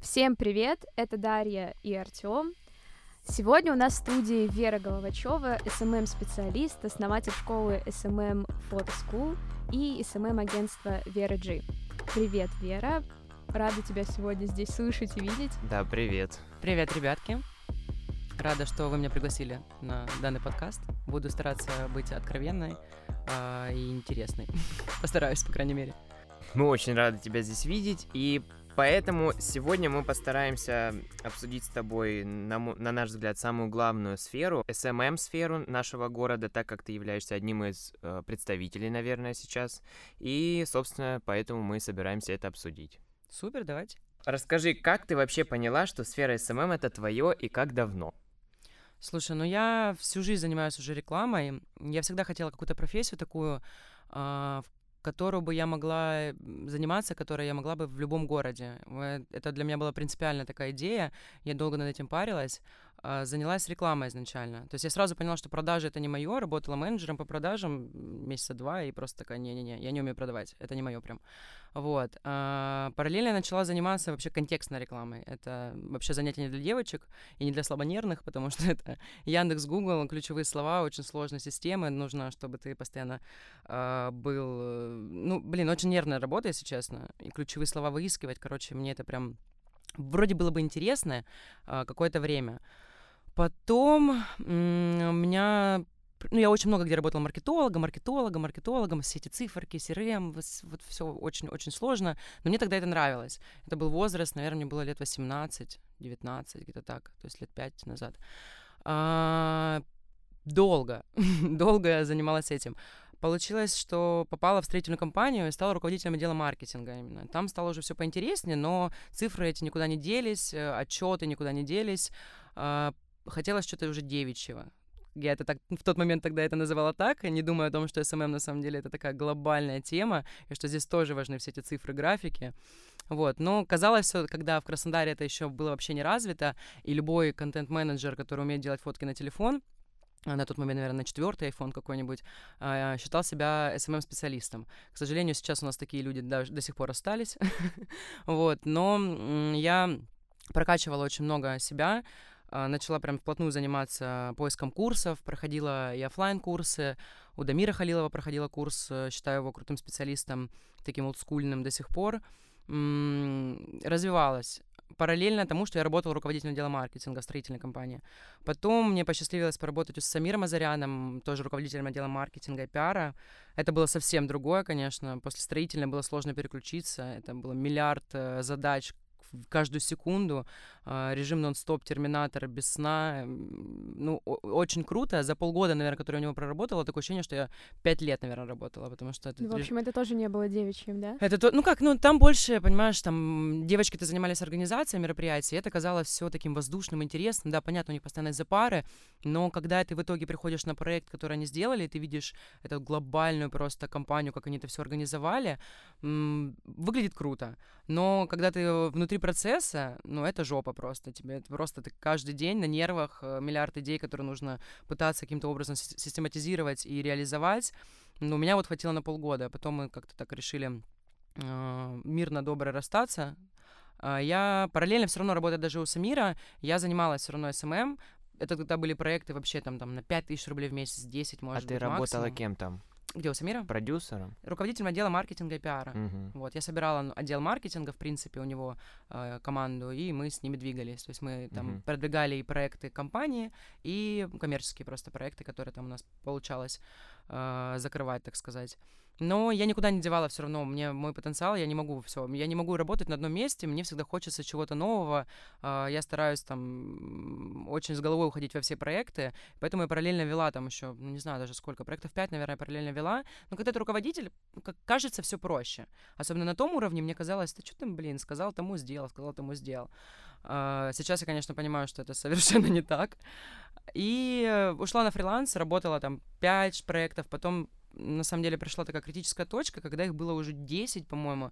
Всем привет, это Дарья и Артем. Сегодня у нас в студии Вера Головачева, SMM-специалист, основатель школы SMM Photo School и SMM-агентства Вера G. Привет, Вера. Рада тебя сегодня здесь слышать и видеть. Да, привет. Привет, ребятки. Рада, что вы меня пригласили на данный подкаст. Буду стараться быть откровенной э, и интересной. Постараюсь, по крайней мере. Мы очень рады тебя здесь видеть, и Поэтому сегодня мы постараемся обсудить с тобой, на, на наш взгляд, самую главную сферу, SMM-сферу нашего города, так как ты являешься одним из э, представителей, наверное, сейчас. И, собственно, поэтому мы собираемся это обсудить. Супер, давайте. Расскажи, как ты вообще поняла, что сфера SMM это твое и как давно? Слушай, ну я всю жизнь занимаюсь уже рекламой. Я всегда хотела какую-то профессию такую, э, которую бы я могла заниматься, которой я могла бы в любом городе. Это для меня была принципиальная такая идея. Я долго над этим парилась. А, занялась рекламой изначально. То есть я сразу поняла, что продажи это не мое, работала менеджером по продажам месяца два и просто такая, не-не-не, я не умею продавать, это не мое прям. Вот. А, параллельно я начала заниматься вообще контекстной рекламой. Это вообще занятие не для девочек и не для слабонервных, потому что это Яндекс, Google, ключевые слова, очень сложная система, нужно, чтобы ты постоянно а, был... Ну, блин, очень нервная работа, если честно, и ключевые слова выискивать, короче, мне это прям вроде было бы интересно какое-то время. Потом у меня ну, я очень много где работала маркетологом, маркетологом, маркетологом, все эти циферки, CRM, вот, вот все очень-очень сложно, но мне тогда это нравилось. Это был возраст, наверное, мне было лет 18, 19, где-то так, то есть лет 5 назад. А, долго, долго я занималась этим. Получилось, что попала в строительную компанию и стала руководителем отдела маркетинга именно. Там стало уже все поинтереснее, но цифры эти никуда не делись, э, отчеты никуда не делись. Хотелось что-то уже девичьего. Я это так в тот момент тогда это называла так, не думая о том, что SMM на самом деле это такая глобальная тема, и что здесь тоже важны все эти цифры, графики. Вот. Но казалось, что когда в Краснодаре это еще было вообще не развито, и любой контент-менеджер, который умеет делать фотки на телефон, а на тот момент, наверное, на четвертый iPhone какой-нибудь, а, считал себя SMM-специалистом. К сожалению, сейчас у нас такие люди даже до сих пор остались. вот. Но я прокачивала очень много себя, начала прям вплотную заниматься поиском курсов, проходила и офлайн курсы у Дамира Халилова проходила курс, э, считаю его крутым специалистом, таким олдскульным до сих пор, развивалась параллельно тому, что я работала руководителем отдела маркетинга в строительной компании. Потом мне посчастливилось поработать с Самиром Азаряном, тоже руководителем отдела маркетинга и пиара. Это было совсем другое, конечно. После строительной было сложно переключиться. Это было миллиард э, задач, каждую секунду, а, режим нон-стоп, терминатор, без сна. Ну, очень круто. За полгода, наверное, который у него проработала, такое ощущение, что я пять лет, наверное, работала, потому что... Это... В общем, это тоже не было девичьим, да? Это то, ну как, ну там больше, понимаешь, там девочки-то занимались организацией мероприятий, это казалось все таким воздушным, интересным. Да, понятно, у них постоянно за пары, но когда ты в итоге приходишь на проект, который они сделали, и ты видишь эту глобальную просто компанию, как они это все организовали, выглядит круто. Но когда ты внутри процесса, ну это жопа просто. Тебе это просто ты каждый день на нервах э, миллиард идей, которые нужно пытаться каким-то образом систематизировать и реализовать. Ну, у меня вот хватило на полгода, а потом мы как-то так решили э, мирно, добро расстаться. Э, я параллельно все равно работая даже у Самира, я занималась все равно SMM, это тогда были проекты вообще там, там на 5 тысяч рублей в месяц, 10, может а быть, А ты работала максимум. кем там? Где у Самира? Продюсером? Руководителем отдела маркетинга и пиара. Угу. Вот, я собирала ну, отдел маркетинга, в принципе, у него э, команду, и мы с ними двигались. То есть мы там угу. продвигали и проекты компании, и коммерческие просто проекты, которые там у нас получалось э, закрывать, так сказать. Но я никуда не девала все равно. Мне мой потенциал, я не могу все. Я не могу работать на одном месте. Мне всегда хочется чего-то нового. А, я стараюсь там очень с головой уходить во все проекты. Поэтому я параллельно вела там еще, ну, не знаю даже сколько, проектов 5, наверное, параллельно вела. Но когда ты руководитель, кажется, все проще. Особенно на том уровне мне казалось, ты что ты, блин, сказал тому сделал, сказал тому сделал. А, сейчас я, конечно, понимаю, что это совершенно не так. И э, ушла на фриланс, работала там 5 проектов, потом на самом деле пришла такая критическая точка, когда их было уже 10, по-моему.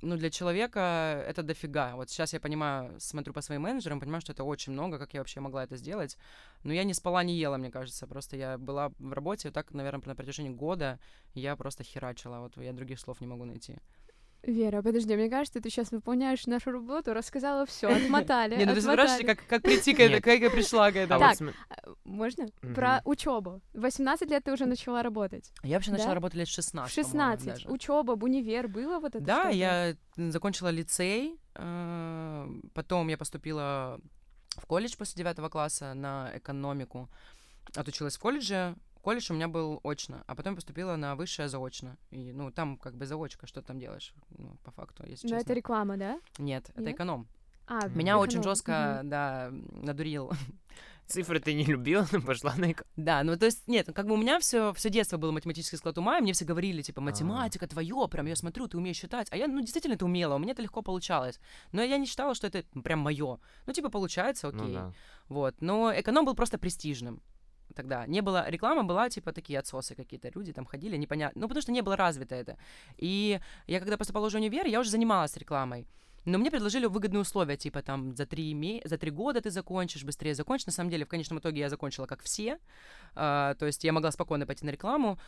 Ну, для человека это дофига. Вот сейчас я понимаю, смотрю по своим менеджерам, понимаю, что это очень много, как я вообще могла это сделать. Но я не спала, не ела, мне кажется. Просто я была в работе, так, наверное, на протяжении года я просто херачила. Вот я других слов не могу найти. Вера, подожди, мне кажется, ты сейчас выполняешь нашу работу, рассказала все, отмотали. Не, ну ты спрашиваешь, как, как прийти к этой, как я пришла к этому. Так. А, Можно? Про учебу. В 18 лет ты уже начала работать. Я вообще начала работать лет в В 16, по-моему, 16. даже. Учеба, универ, было вот это Да, я закончила лицей, э, потом я поступила в колледж после девятого класса на экономику, отучилась в колледже. Колледж у меня был очно, а потом поступила на высшее заочно. И, ну, там как бы заочка, что ты там делаешь, ну, по факту, если Но честно. это реклама, да? Нет, это Нет? эконом. А. Меня очень эконом. жестко, да, надурил. Цифры ты не любила, но пошла на эко- Да, ну то есть, нет, как бы у меня все, все детство было математический склад ума, и мне все говорили, типа, А. математика твое, прям я смотрю, ты умеешь считать. А я, ну, действительно это умела, у меня это легко получалось. Но я не считала, что это прям мое. Ну, типа, получается, окей. Ну да. Вот. Но эконом был просто престижным тогда. Не было, реклама была, типа, такие отсосы какие-то, люди там ходили, непонятно. Ну, потому что не было развито это. И я, когда поступала в универ, я уже занималась рекламой. Но мне предложили выгодные условия, типа там за три, ме- за три года ты закончишь, быстрее закончишь. На самом деле, в конечном итоге я закончила как все. А, то есть я могла спокойно пойти на рекламу.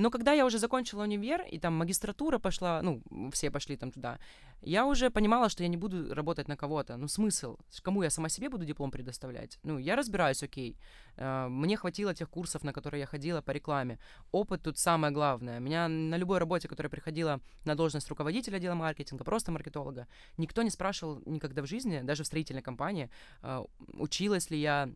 Но когда я уже закончила универ, и там магистратура пошла, ну, все пошли там туда, я уже понимала, что я не буду работать на кого-то. Ну, смысл? Кому я сама себе буду диплом предоставлять? Ну, я разбираюсь, окей. Э, Мне хватило тех курсов, на которые я ходила по рекламе. Опыт тут самое главное. Меня на любой работе, которая приходила на должность руководителя отдела маркетинга, просто маркетолога, никто не спрашивал никогда в жизни, даже в строительной компании, э, училась ли я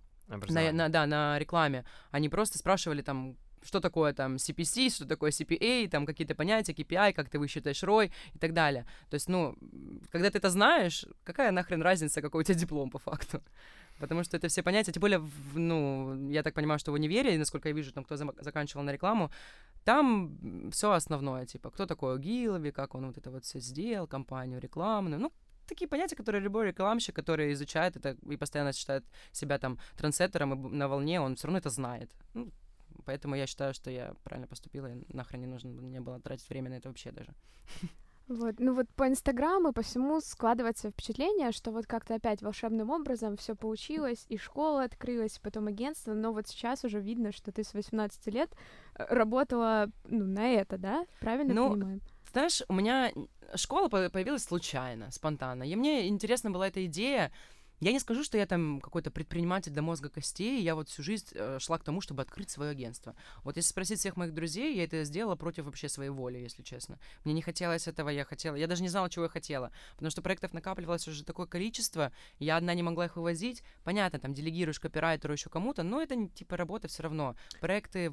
на, на- да, на рекламе. Они просто спрашивали там, что такое там CPC, что такое CPA, там какие-то понятия, KPI, как ты высчитаешь ROI и так далее. То есть, ну, когда ты это знаешь, какая нахрен разница, какой у тебя диплом по факту? Потому что это все понятия, тем более, ну, я так понимаю, что в универе, насколько я вижу, там, кто заканчивал на рекламу, там все основное, типа, кто такой Гилови, как он вот это вот все сделал, компанию рекламную, ну, такие понятия, которые любой рекламщик, который изучает это и постоянно считает себя там трендсеттером и на волне, он все равно это знает. Ну, поэтому я считаю, что я правильно поступила, и нахрен не нужно мне было тратить время на это вообще даже. Вот, ну вот по Инстаграму, по всему складывается впечатление, что вот как-то опять волшебным образом все получилось, и школа открылась, и потом агентство, но вот сейчас уже видно, что ты с 18 лет э, работала ну, на это, да? Правильно Ну, понимаем? Знаешь, у меня школа по- появилась случайно, спонтанно. И мне интересна была эта идея. Я не скажу, что я там какой-то предприниматель до мозга костей, я вот всю жизнь э, шла к тому, чтобы открыть свое агентство. Вот если спросить всех моих друзей, я это сделала против вообще своей воли, если честно. Мне не хотелось этого, я хотела, я даже не знала, чего я хотела, потому что проектов накапливалось уже такое количество, я одна не могла их вывозить. Понятно, там делегируешь копирайтеру еще кому-то, но это типа работа все равно. Проекты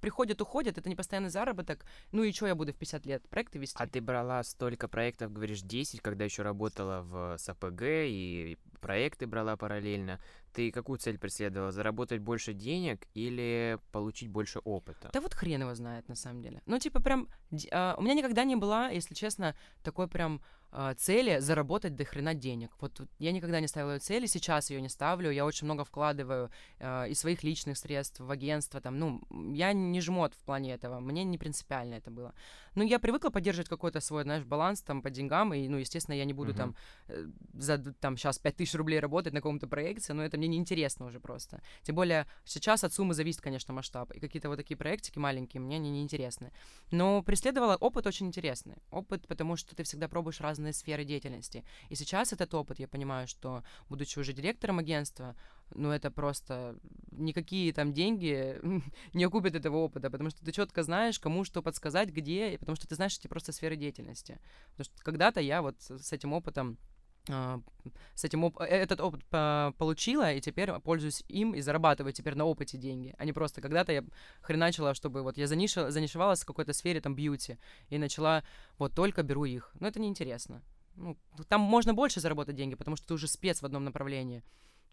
приходят, уходят, это не постоянный заработок. Ну и что я буду в 50 лет? Проекты вести? А ты брала столько проектов, говоришь, 10, когда еще работала в САПГ и проекты брала параллельно. Ты какую цель преследовала? Заработать больше денег или получить больше опыта? Да вот хрен его знает, на самом деле. Ну, типа, прям, а, у меня никогда не была, если честно, такой прям а, цели заработать до хрена денег. Вот я никогда не ставила цели, сейчас ее не ставлю. Я очень много вкладываю а, из своих личных средств в агентство. Там, ну, я не жмот в плане этого, мне не принципиально это было. Ну, я привыкла поддерживать какой-то свой, знаешь, баланс там по деньгам, и, ну, естественно, я не буду Мгм. там э, за там сейчас 5000 рублей работать на каком-то проекте, но это мне неинтересно уже просто. Тем более сейчас от суммы зависит, конечно, масштаб. И какие-то вот такие проектики маленькие мне они неинтересны. Но преследовала опыт очень интересный. Опыт, потому что ты всегда пробуешь разные сферы деятельности. И сейчас этот опыт, я понимаю, что, будучи уже директором агентства, ну, это просто никакие там деньги не окупят этого опыта, потому что ты четко знаешь, кому что подсказать, где, и потому что ты знаешь эти просто сферы деятельности. Потому что когда-то я вот с этим опытом с этим оп- э, этот опыт по- получила, и теперь пользуюсь им и зарабатываю теперь на опыте деньги, а не просто когда-то я хреначила, чтобы вот я заниша, занишевалась в какой-то сфере там бьюти и начала вот только беру их. Но это неинтересно. Ну, там можно больше заработать деньги, потому что ты уже спец в одном направлении.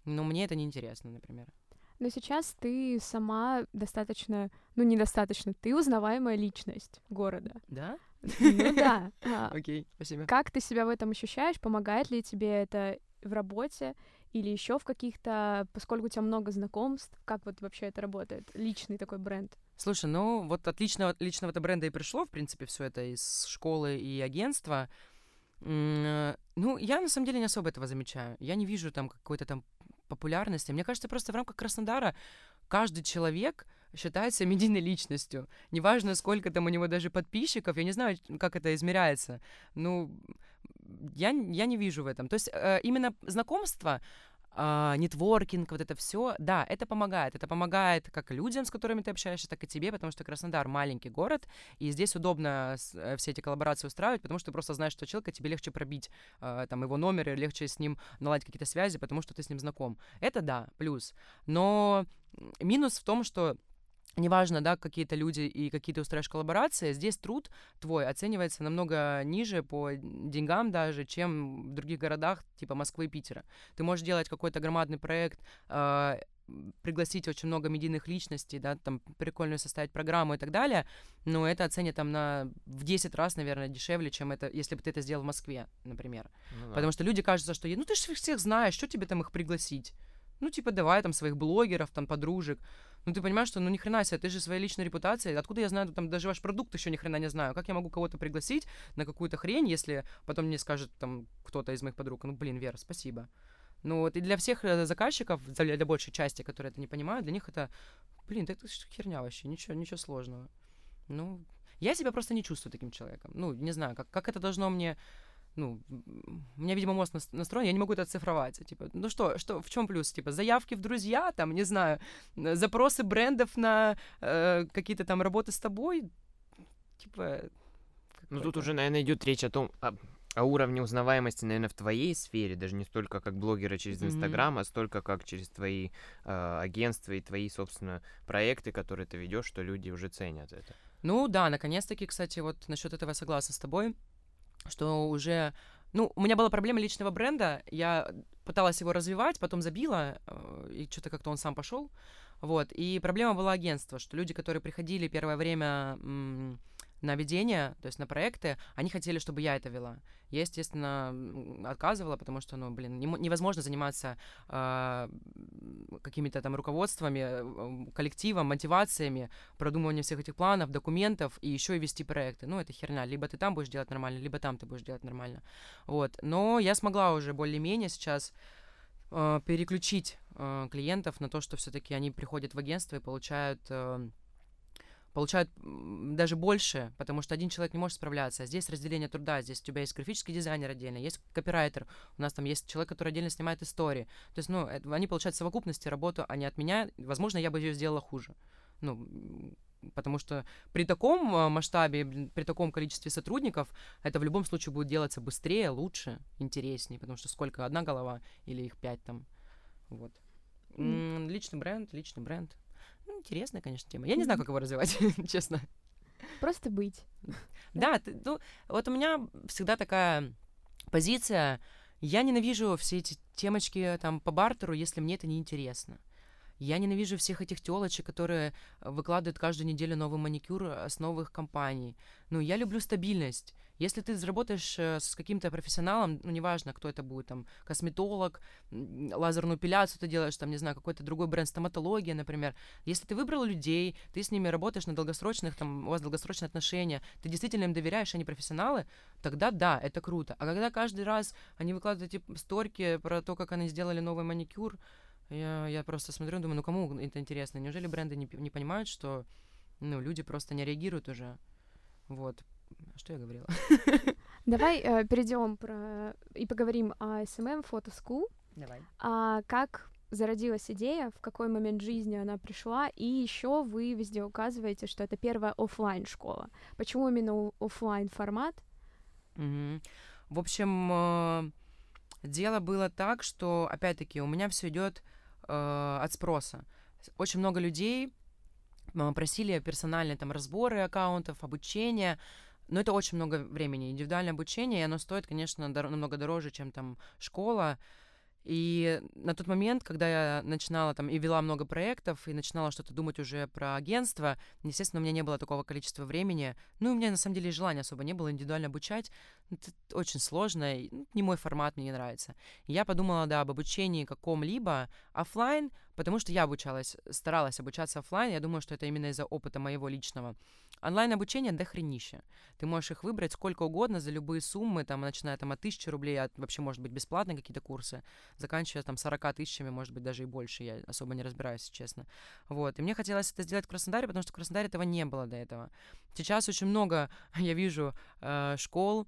Но мне это неинтересно, например. Но сейчас ты сама достаточно, ну недостаточно, ты узнаваемая личность города. Да? Ну да. А, Окей, спасибо. Как ты себя в этом ощущаешь? Помогает ли тебе это в работе или еще в каких-то, поскольку у тебя много знакомств, как вот вообще это работает? Личный такой бренд. Слушай, ну вот от личного, личного-то бренда и пришло, в принципе, все это из школы и агентства. Э, Ну, я на самом деле не особо этого замечаю. Я не вижу там какой-то там популярности. Мне кажется, просто в рамках Краснодара каждый человек считается медийной личностью. Неважно, сколько там у него даже подписчиков, я не знаю, как это измеряется. Ну, я, я не вижу в этом. То есть э, именно знакомство, э, нетворкинг, вот это все, да, это помогает. Это помогает как людям, с которыми ты общаешься, так и тебе, потому что Краснодар маленький город, и здесь удобно э, все эти коллаборации устраивать, потому что ты просто знаешь, что человека тебе легче пробить э, там его номер, легче с ним наладить какие-то связи, потому что ты с ним знаком. Это да, плюс. Но минус в том, что неважно, да, какие-то люди и какие ты устраиваешь коллаборации, здесь труд твой оценивается намного ниже по деньгам даже, чем в других городах, типа Москвы и Питера. Ты можешь делать какой-то громадный проект, э, пригласить очень много медийных личностей, да, там прикольную составить программу и так далее, но это оценят там на в 10 раз, наверное, дешевле, чем это, если бы ты это сделал в Москве, например. Ну, да. Потому что люди кажутся, что ну ты же всех знаешь, что тебе там их пригласить? Ну, типа, давай там своих блогеров, там, подружек. Ну, ты понимаешь, что, ну, ни хрена себе, ты же своей личной репутацией. Откуда я знаю, там, даже ваш продукт еще ни хрена не знаю. Как я могу кого-то пригласить на какую-то хрень, если потом мне скажет, там, кто-то из моих подруг, ну, блин, Вера, спасибо. Ну, вот и для всех э, заказчиков, для, для большей части, которые это не понимают, для них это, блин, это херня вообще, ничего, ничего сложного. Ну, я себя просто не чувствую таким человеком. Ну, не знаю, как, как это должно мне ну, у меня, видимо, мозг настроен, я не могу это оцифровать. Типа, ну что, что, в чем плюс? Типа, заявки в друзья, там, не знаю, запросы брендов на э, какие-то там работы с тобой, типа... Ну, тут уже, наверное, идет речь о том, о, о уровне узнаваемости, наверное, в твоей сфере, даже не столько как блогера через Инстаграм, mm-hmm. а столько как через твои э, агентства и твои, собственно, проекты, которые ты ведешь, что люди уже ценят это. Ну да, наконец-таки, кстати, вот насчет этого согласна с тобой что уже... Ну, у меня была проблема личного бренда, я пыталась его развивать, потом забила, э, и что-то как-то он сам пошел. Вот, и проблема была агентство, что люди, которые приходили первое время на ведение, то есть на проекты, они хотели, чтобы я это вела. Я, естественно, отказывала, потому что, ну, блин, невозможно заниматься э, какими-то там руководствами, э, коллективом, мотивациями, продумыванием всех этих планов, документов и еще и вести проекты. Ну, это херня. Либо ты там будешь делать нормально, либо там ты будешь делать нормально. Вот. Но я смогла уже более-менее сейчас э, переключить э, клиентов на то, что все-таки они приходят в агентство и получают э, получают даже больше, потому что один человек не может справляться. Здесь разделение труда, здесь у тебя есть графический дизайнер отдельно, есть копирайтер, у нас там есть человек, который отдельно снимает истории. То есть, ну, это, они получают в совокупности работу, а не от меня. Возможно, я бы ее сделала хуже. Ну, потому что при таком а, масштабе, при таком количестве сотрудников, это в любом случае будет делаться быстрее, лучше, интереснее, потому что сколько, одна голова или их пять там, вот. Mm. Личный бренд, личный бренд. Ну, интересная, конечно, тема. Я не знаю, как его развивать, честно. Просто быть. Да, ты, ну, вот у меня всегда такая позиция. Я ненавижу все эти темочки там по бартеру, если мне это не интересно. Я ненавижу всех этих телочек, которые выкладывают каждую неделю новый маникюр э, с новых компаний. Ну, я люблю стабильность. Если ты заработаешь э, с каким-то профессионалом, ну, неважно, кто это будет, там, косметолог, лазерную эпиляцию ты делаешь, там, не знаю, какой-то другой бренд, стоматология, например. Если ты выбрал людей, ты с ними работаешь на долгосрочных, там, у вас долгосрочные отношения, ты действительно им доверяешь, они профессионалы, тогда да, это круто. А когда каждый раз они выкладывают эти сторики про то, как они сделали новый маникюр, я, я просто смотрю, думаю, ну кому это интересно? Неужели бренды не, не понимают, что ну, люди просто не реагируют уже? Вот. Что я говорила? Давай э, перейдем про и поговорим о SMM Photo School. Давай. А, как зародилась идея, в какой момент жизни она пришла, и еще вы везде указываете, что это первая офлайн школа. Почему именно офлайн формат? Угу. В общем, э, дело было так, что опять-таки у меня все идет э, от спроса. Очень много людей э, просили персональные там разборы аккаунтов, обучение, но это очень много времени. Индивидуальное обучение, и оно стоит, конечно, дор- намного дороже, чем там школа. И на тот момент, когда я начинала там и вела много проектов, и начинала что-то думать уже про агентство, естественно, у меня не было такого количества времени. Ну, у меня на самом деле желания особо не было индивидуально обучать. это очень сложно, ну, не мой формат, мне не нравится. И я подумала, да, об обучении каком-либо офлайн, потому что я обучалась, старалась обучаться офлайн. Я думаю, что это именно из-за опыта моего личного. Онлайн-обучение до хренища. Ты можешь их выбрать сколько угодно за любые суммы, там, начиная там, от тысячи рублей, от, вообще, может быть, бесплатные какие-то курсы, заканчивая там 40 тысячами, может быть, даже и больше. Я особо не разбираюсь, честно. Вот. И мне хотелось это сделать в Краснодаре, потому что в Краснодаре этого не было до этого. Сейчас очень много, я вижу, э, школ,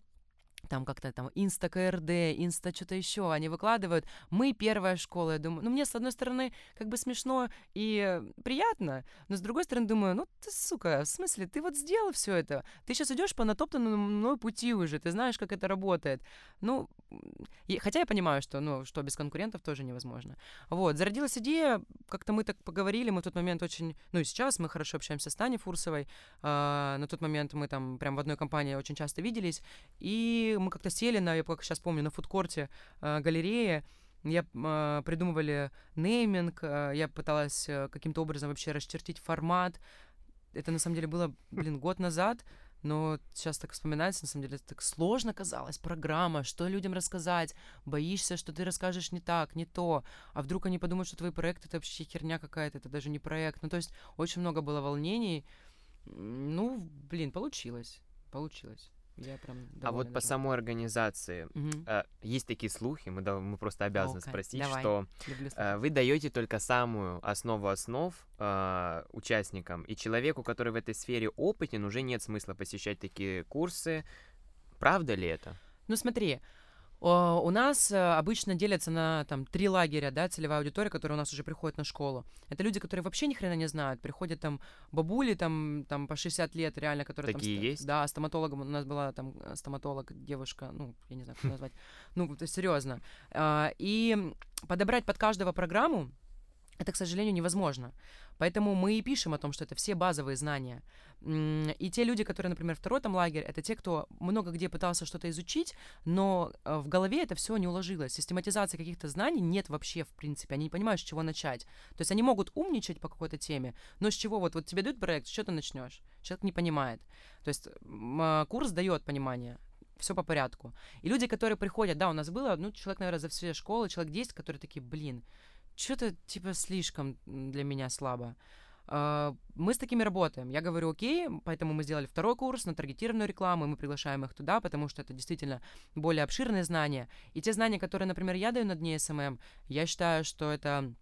там как-то там инста КРД, инста что-то еще, они выкладывают. Мы первая школа, я думаю, ну мне с одной стороны как бы смешно и приятно, но с другой стороны думаю, ну ты сука, в смысле, ты вот сделал все это, ты сейчас идешь по натоптанному мной пути уже, ты знаешь, как это работает. Ну, и, хотя я понимаю, что, ну, что без конкурентов тоже невозможно. Вот, зародилась идея, как-то мы так поговорили, мы в тот момент очень, ну и сейчас мы хорошо общаемся с Таней Фурсовой, э, на тот момент мы там прям в одной компании очень часто виделись, и мы как-то сели на, я как сейчас помню, на фудкорте э, галереи, я э, придумывали нейминг, э, я пыталась э, каким-то образом вообще расчертить формат. Это на самом деле было, блин, год назад, но сейчас так вспоминается, на самом деле, так сложно казалось, программа, что людям рассказать, боишься, что ты расскажешь не так, не то, а вдруг они подумают, что твой проект это вообще херня какая-то, это даже не проект. Ну, то есть очень много было волнений. Ну, блин, получилось, получилось. Я прям а вот по самой организации э, есть такие слухи, мы, да- мы просто обязаны Ну-ка, спросить, давай. что э, вы даете только самую основу основ э, участникам, и человеку, который в этой сфере опытен, уже нет смысла посещать такие курсы. Правда ли это? Ну смотри, о, у нас э, обычно делятся на там три лагеря, да, целевая аудитория, которая у нас уже приходит на школу. Это люди, которые вообще ни хрена не знают. Приходят там бабули, там, там по 60 лет, реально, которые Такие там... есть? Да, стоматологом у нас была там э, стоматолог, девушка, ну, я не знаю, как назвать. Ну, серьезно. А, И подобрать под каждого программу, это, к сожалению, невозможно. Поэтому мы и пишем о том, что это все базовые знания. И те люди, которые, например, второй там лагерь, это те, кто много где пытался что-то изучить, но э, в голове это все не уложилось. Систематизации каких-то знаний нет вообще, в принципе. Они не понимают, с чего начать. То есть они могут умничать по какой-то теме, но с чего вот, вот тебе дают проект, с чего ты начнешь? Человек не понимает. То есть а, курс дает понимание, все по порядку. И люди, которые приходят, да, у нас было, ну, человек, наверное, за все школы, человек 10, которые такие, блин, что-то типа слишком для меня слабо. А, Мы с такими работаем. Я говорю, окей, поэтому мы сделали второй курс на таргетированную рекламу, и мы приглашаем их туда, потому что это действительно более обширные знания. И те знания, которые, например, я даю на дне SMM, я считаю, что это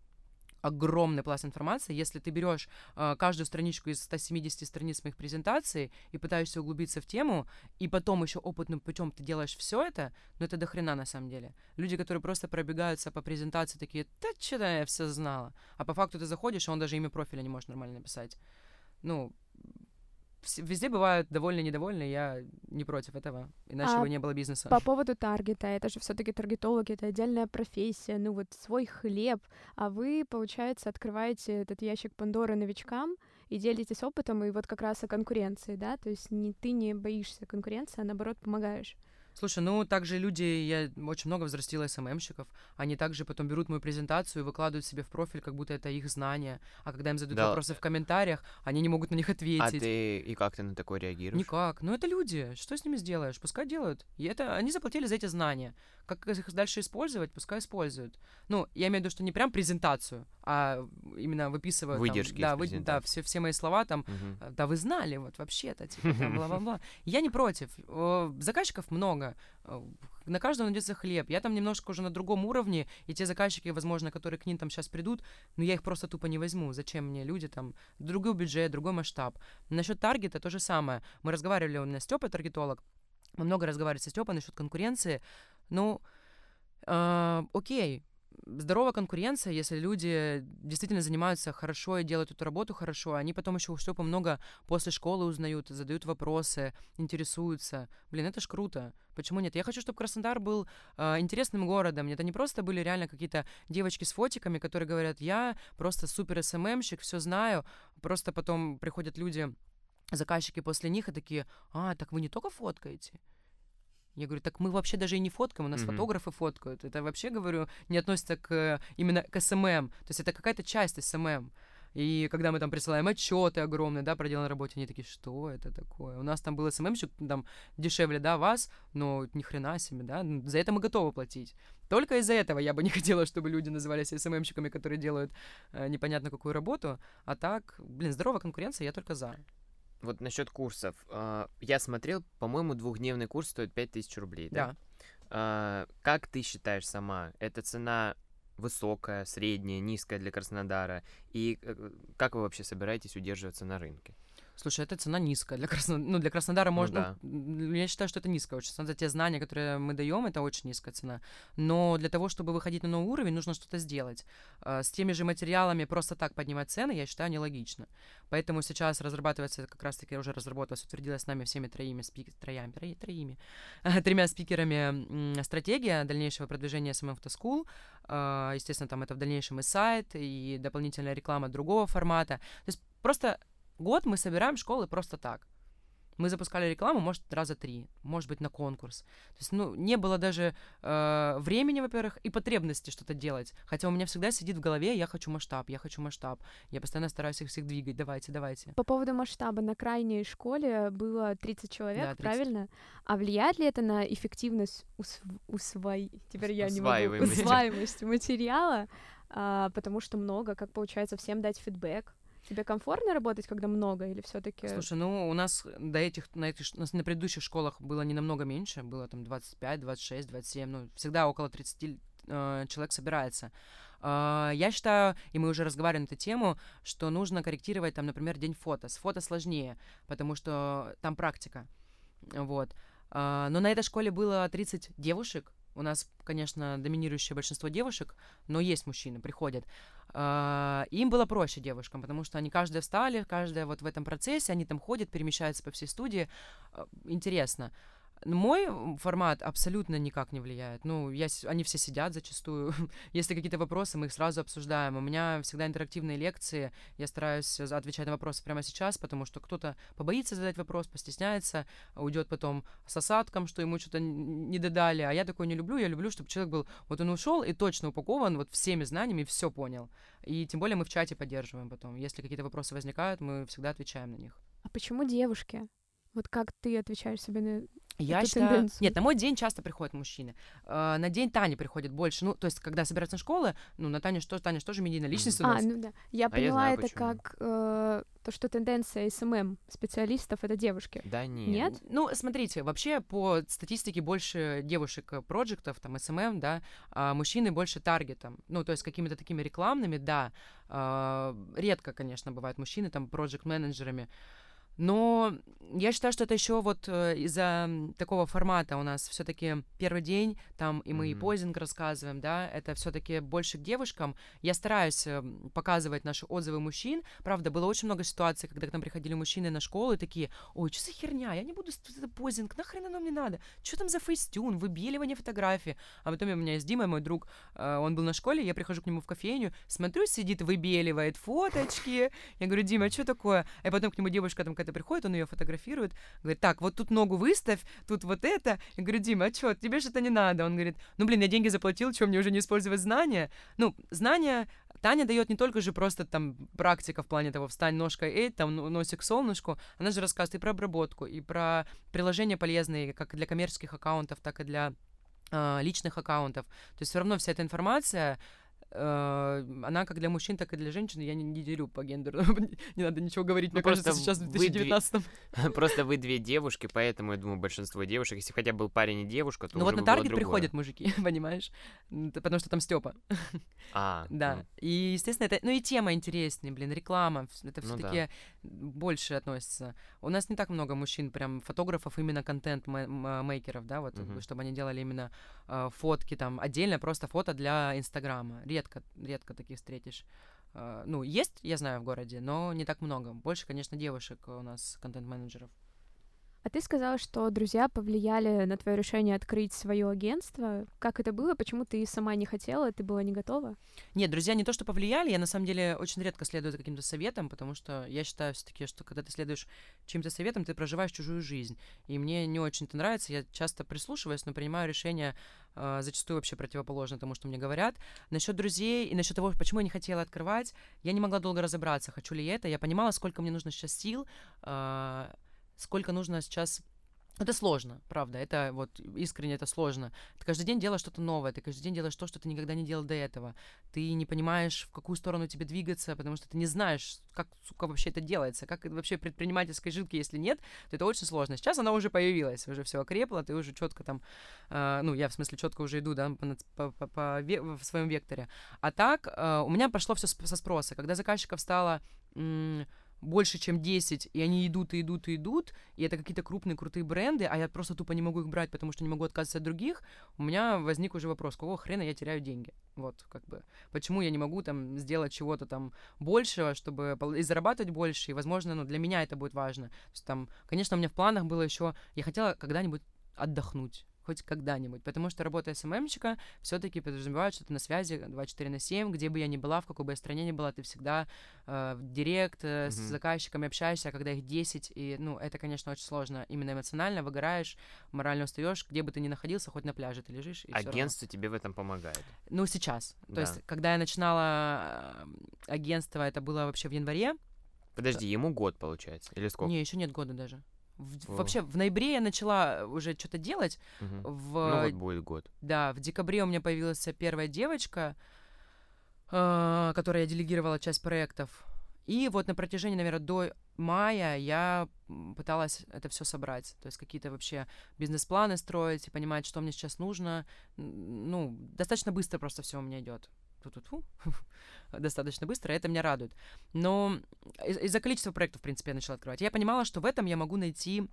огромный пласт информации. Если ты берешь э, каждую страничку из 170 страниц моих презентаций и пытаешься углубиться в тему, и потом еще опытным путем ты делаешь все это, ну это до хрена на самом деле. Люди, которые просто пробегаются по презентации, такие, да что-то я все знала. А по факту ты заходишь, и он даже имя профиля не может нормально написать. Ну, везде бывают довольны и недовольны, я не против этого, иначе А бы не было бизнеса. По поводу таргета, это же все-таки таргетологи, это отдельная профессия, ну вот свой хлеб, а вы, получается, открываете этот ящик Пандоры новичкам и делитесь опытом, и вот как раз о конкуренции, да, то есть не, ты не боишься конкуренции, а наоборот помогаешь. Слушай, ну также люди, я очень много взрастила СММщиков, они также потом берут мою презентацию и выкладывают себе в профиль, как будто это их знание, а когда им задают Да. вопросы в комментариях, они не могут на них ответить. А ты и как ты на такое реагируешь? Никак. Ну это люди. Что с ними сделаешь? Пускай делают. И это они заплатили за эти знания. Как их дальше использовать, пускай используют. Ну, я имею в виду, что не прям презентацию, а именно выписывают. там, Выдержки да, из вы- да, все, все мои слова там. Э, Да, вы знали, вот вообще-то, типа, там, бла-бла-бла. Я не против. Заказчиков много. На каждого найдется хлеб. Я там немножко уже на другом уровне, и те заказчики, возможно, которые к ним там сейчас придут, ну, я их просто тупо не возьму. Зачем мне люди там? Другой бюджет, другой масштаб. Насчет таргета то же самое. Мы разговаривали, у меня Степа таргетолог, мы много разговаривали со Степой насчет конкуренции. Ну, э, окей, здоровая конкуренция, если люди действительно занимаются хорошо и делают эту работу хорошо, они потом еще Степы много после школы узнают, задают вопросы, интересуются. Блин, это ж круто. Почему нет? Я хочу, чтобы Краснодар был э, интересным городом. Это не просто были реально какие-то девочки с фотиками, которые говорят, я просто супер SMM щик, все знаю. Просто потом приходят люди, заказчики после них и такие, а, так вы не только фоткаете? Я говорю, так мы вообще даже и не фоткаем, у нас Мгм. фотографы фоткают. Это вообще, говорю, не относится к именно к SMM. То есть это какая-то часть SMM. И когда мы там присылаем отчеты огромные, да, проделанной работе, они такие, что это такое? У нас там был SMM щик, там, дешевле, да, вас, но ни хрена себе, да, за это мы готовы платить. Только из-за этого я бы не хотела, чтобы люди назывались СММщиками, которые делают э, непонятно какую работу, а так, блин, здоровая конкуренция, я только за. Вот насчет курсов. Э, я смотрел, по-моему, двухдневный курс стоит 5000 рублей, да? Да. Э, как ты считаешь сама, эта цена высокая, средняя, низкая для Краснодара? И э, как вы вообще собираетесь удерживаться на рынке? Слушай, эта цена низкая. Для, Красно... ну, для Краснодара можно... да. ну, я считаю, что это низкая очень цена. За те знания, которые мы даем, это очень низкая цена. Но для того, чтобы выходить на новый уровень, нужно что-то сделать. А, С теми же материалами просто так поднимать цены, я считаю, нелогично. Поэтому сейчас разрабатывается, как раз-таки уже разработалась, утвердилась с нами всеми троими спик... троями, трои- троими, тремя спикерами стратегия дальнейшего продвижения SMM School. А, Естественно, там это в дальнейшем и сайт, и дополнительная реклама другого формата. То есть просто год мы собираем школы просто так. Мы запускали рекламу, может, раза три, может быть, на конкурс. То есть, ну, не было даже э, времени, во-первых, и потребности что-то делать. Хотя у меня всегда сидит в голове, я хочу масштаб, я хочу масштаб. Я постоянно стараюсь их всех двигать, давайте, давайте. По поводу масштаба, на крайней школе было 30 человек, Да, 30. правильно? А влияет ли это на эффективность усв... усвои... Теперь я не могу... Усваиваемость материала, а, потому что много, как получается, всем дать фидбэк. Тебе комфортно работать, когда много, или все таки Слушай, ну, у нас до этих, на, этих, ш- на, с- на предыдущих школах было не намного меньше, было там 25, 26, 27, ну, всегда около 30 э, человек собирается. А, Я считаю, и мы уже разговаривали на эту тему, что нужно корректировать там, например, день фото. С фото сложнее, потому что там практика. Вот. А, Но на этой школе было 30 девушек. У нас, конечно, доминирующее большинство девушек, но есть мужчины, приходят. А, Им было проще девушкам, потому что они каждая встали, каждая вот в этом процессе, они там ходят, перемещаются по всей студии. А, Интересно. Мой формат абсолютно никак не влияет. Ну, я, они все сидят зачастую. Если какие-то вопросы, мы их сразу обсуждаем. У меня всегда интерактивные лекции. Я стараюсь э, отвечать на вопросы прямо сейчас, потому что кто-то побоится задать вопрос, постесняется, уйдет потом с осадком, что ему что-то не додали. А я такое не люблю. Я люблю, чтобы человек был... Вот он ушел и точно упакован вот всеми знаниями, все понял. И тем более мы в чате поддерживаем потом. Если какие-то вопросы возникают, мы всегда отвечаем на них. А почему девушки? Вот как ты отвечаешь себе на... Я эту считаю... тенденцию? Нет, на мой день часто приходят мужчины. Э, На день Тани приходит больше. Ну, то есть, когда собираются школы, ну, на Таню что, Таня же тоже медийная личность у А, ну да. Я А я поняла знаю, это почему. как э, то, что тенденция SMM специалистов — это девушки. Да нет. Нет? Ну, смотрите, вообще по статистике больше девушек э, проектов, там, SMM, да, а мужчины больше таргетом. Ну, то есть какими-то такими рекламными, да. А, редко, конечно, бывают мужчины там проект-менеджерами. Но я считаю, что это еще вот э, из-за такого формата у нас все-таки первый день, там и мы и Мгм. posing рассказываем, да, это все-таки больше к девушкам. Я стараюсь э, показывать наши отзывы мужчин. Правда, было очень много ситуаций, когда к нам приходили мужчины на школу и такие, ой, что за херня, я не буду это позинг, нахрен оно мне надо? Что там за фейстюн, выбеливание фотографии? А потом у меня есть Дима, мой друг, э, он был на школе, я прихожу к нему в кофейню, смотрю, сидит, выбеливает фоточки. Я говорю, Дима, что такое? И потом к нему девушка там какая-то приходит, он ее фотографирует, говорит, так, вот тут ногу выставь, тут вот это. Я говорю, Дима, а что, тебе это не надо? Он говорит, ну, блин, я деньги заплатил, что, мне уже не использовать знания? Ну, знания Таня дает не только же просто там практика в плане того, встань ножкой, эй, там ну- носик солнышку, она же рассказывает и про обработку, и про приложения полезные как для коммерческих аккаунтов, так и для а, личных аккаунтов. То есть все равно вся эта информация, она как для мужчин, так и для женщин, я не, не делю по гендеру, не надо ничего говорить, Ну, мне кажется, сейчас в вы две- 2019 Просто вы две девушки, поэтому, я думаю, большинство девушек, если хотя бы был парень и девушка, то Ну вот на таргет приходят мужики, понимаешь? Потому что там Степа. А, Да. ну, И, естественно, это. Ну и тема интереснее, блин, реклама. Это Ну да. все-таки больше относится. У нас не так много мужчин, прям фотографов, именно контент-мейкеров, да, вот, чтобы они делали именно э, фотки там, отдельно просто фото для Инстаграма. Редко, редко таких встретишь. Э, ну, есть, я знаю, в городе, но не так много. Больше, конечно, девушек у нас контент-менеджеров. А ты сказала, что друзья повлияли на твое решение открыть свое агентство. Как это было? Почему ты сама не хотела, ты была не готова? Нет, друзья не то, что повлияли, я на самом деле очень редко следую за каким-то советом, потому что я считаю все-таки, что когда ты следуешь чьим-то советом, ты проживаешь чужую жизнь. И мне не очень это нравится, я часто прислушиваюсь, но принимаю решения э, зачастую вообще противоположно тому, что мне говорят. Насчет друзей и насчет того, почему я не хотела открывать, я не могла долго разобраться, хочу ли я это. Я понимала, сколько мне нужно сейчас сил, э, сколько нужно сейчас это сложно, правда, это вот искренне это сложно. Ты каждый день делаешь что-то новое, ты каждый день делаешь то, что ты никогда не делал до этого. Ты не понимаешь, в какую сторону тебе двигаться, потому что ты не знаешь, как, сука, вообще это делается, как вообще предпринимательской жилки, если нет, то это очень сложно. Сейчас она уже появилась, уже все окрепло, ты уже четко там, э, ну, я в смысле четко уже иду, да, по, по, по, по, в своем векторе. А так, э, у меня пошло все со спроса. Когда заказчиков стало больше, чем 10, и они идут и идут и идут, и это какие-то крупные крутые бренды, а я просто тупо не могу их брать, потому что не могу отказаться от других, у меня возник уже вопрос, какого хрена я теряю деньги? Вот, как бы, почему я не могу там сделать чего-то там большего, чтобы и зарабатывать больше, и, возможно, ну, для меня это будет важно. То есть там, конечно, у меня в планах было еще, я хотела когда-нибудь отдохнуть, хоть когда-нибудь. Потому что работа СММщика все-таки подразумевает, что ты на связи 24 на 7, где бы я ни была, в какой бы я стране ни была, ты всегда э, в директ э, mm-hmm. с заказчиками общаешься, а когда их 10, и, ну, это, конечно, очень сложно. Именно эмоционально выгораешь, морально устаешь, где бы ты ни находился, хоть на пляже ты лежишь. И Агентство тебе в этом помогает? Ну, сейчас. Да. То есть, когда я начинала э, агентство, это было вообще в январе. Подожди, ему год, получается? Или сколько? Не, еще нет года даже. В, вообще, в ноябре я начала уже что-то делать. Угу. В, ну вот будет год. Да, в декабре у меня появилась первая девочка, э, которая я делегировала часть проектов. И вот на протяжении, наверное, до мая я пыталась это все собрать. То есть какие-то вообще бизнес-планы строить и понимать, что мне сейчас нужно. Ну, достаточно быстро просто все у меня идет. Ту-ту-ту. достаточно быстро, и это меня радует. Но из- за количества проектов, в принципе, я начала открывать. Я понимала, что в этом я могу найти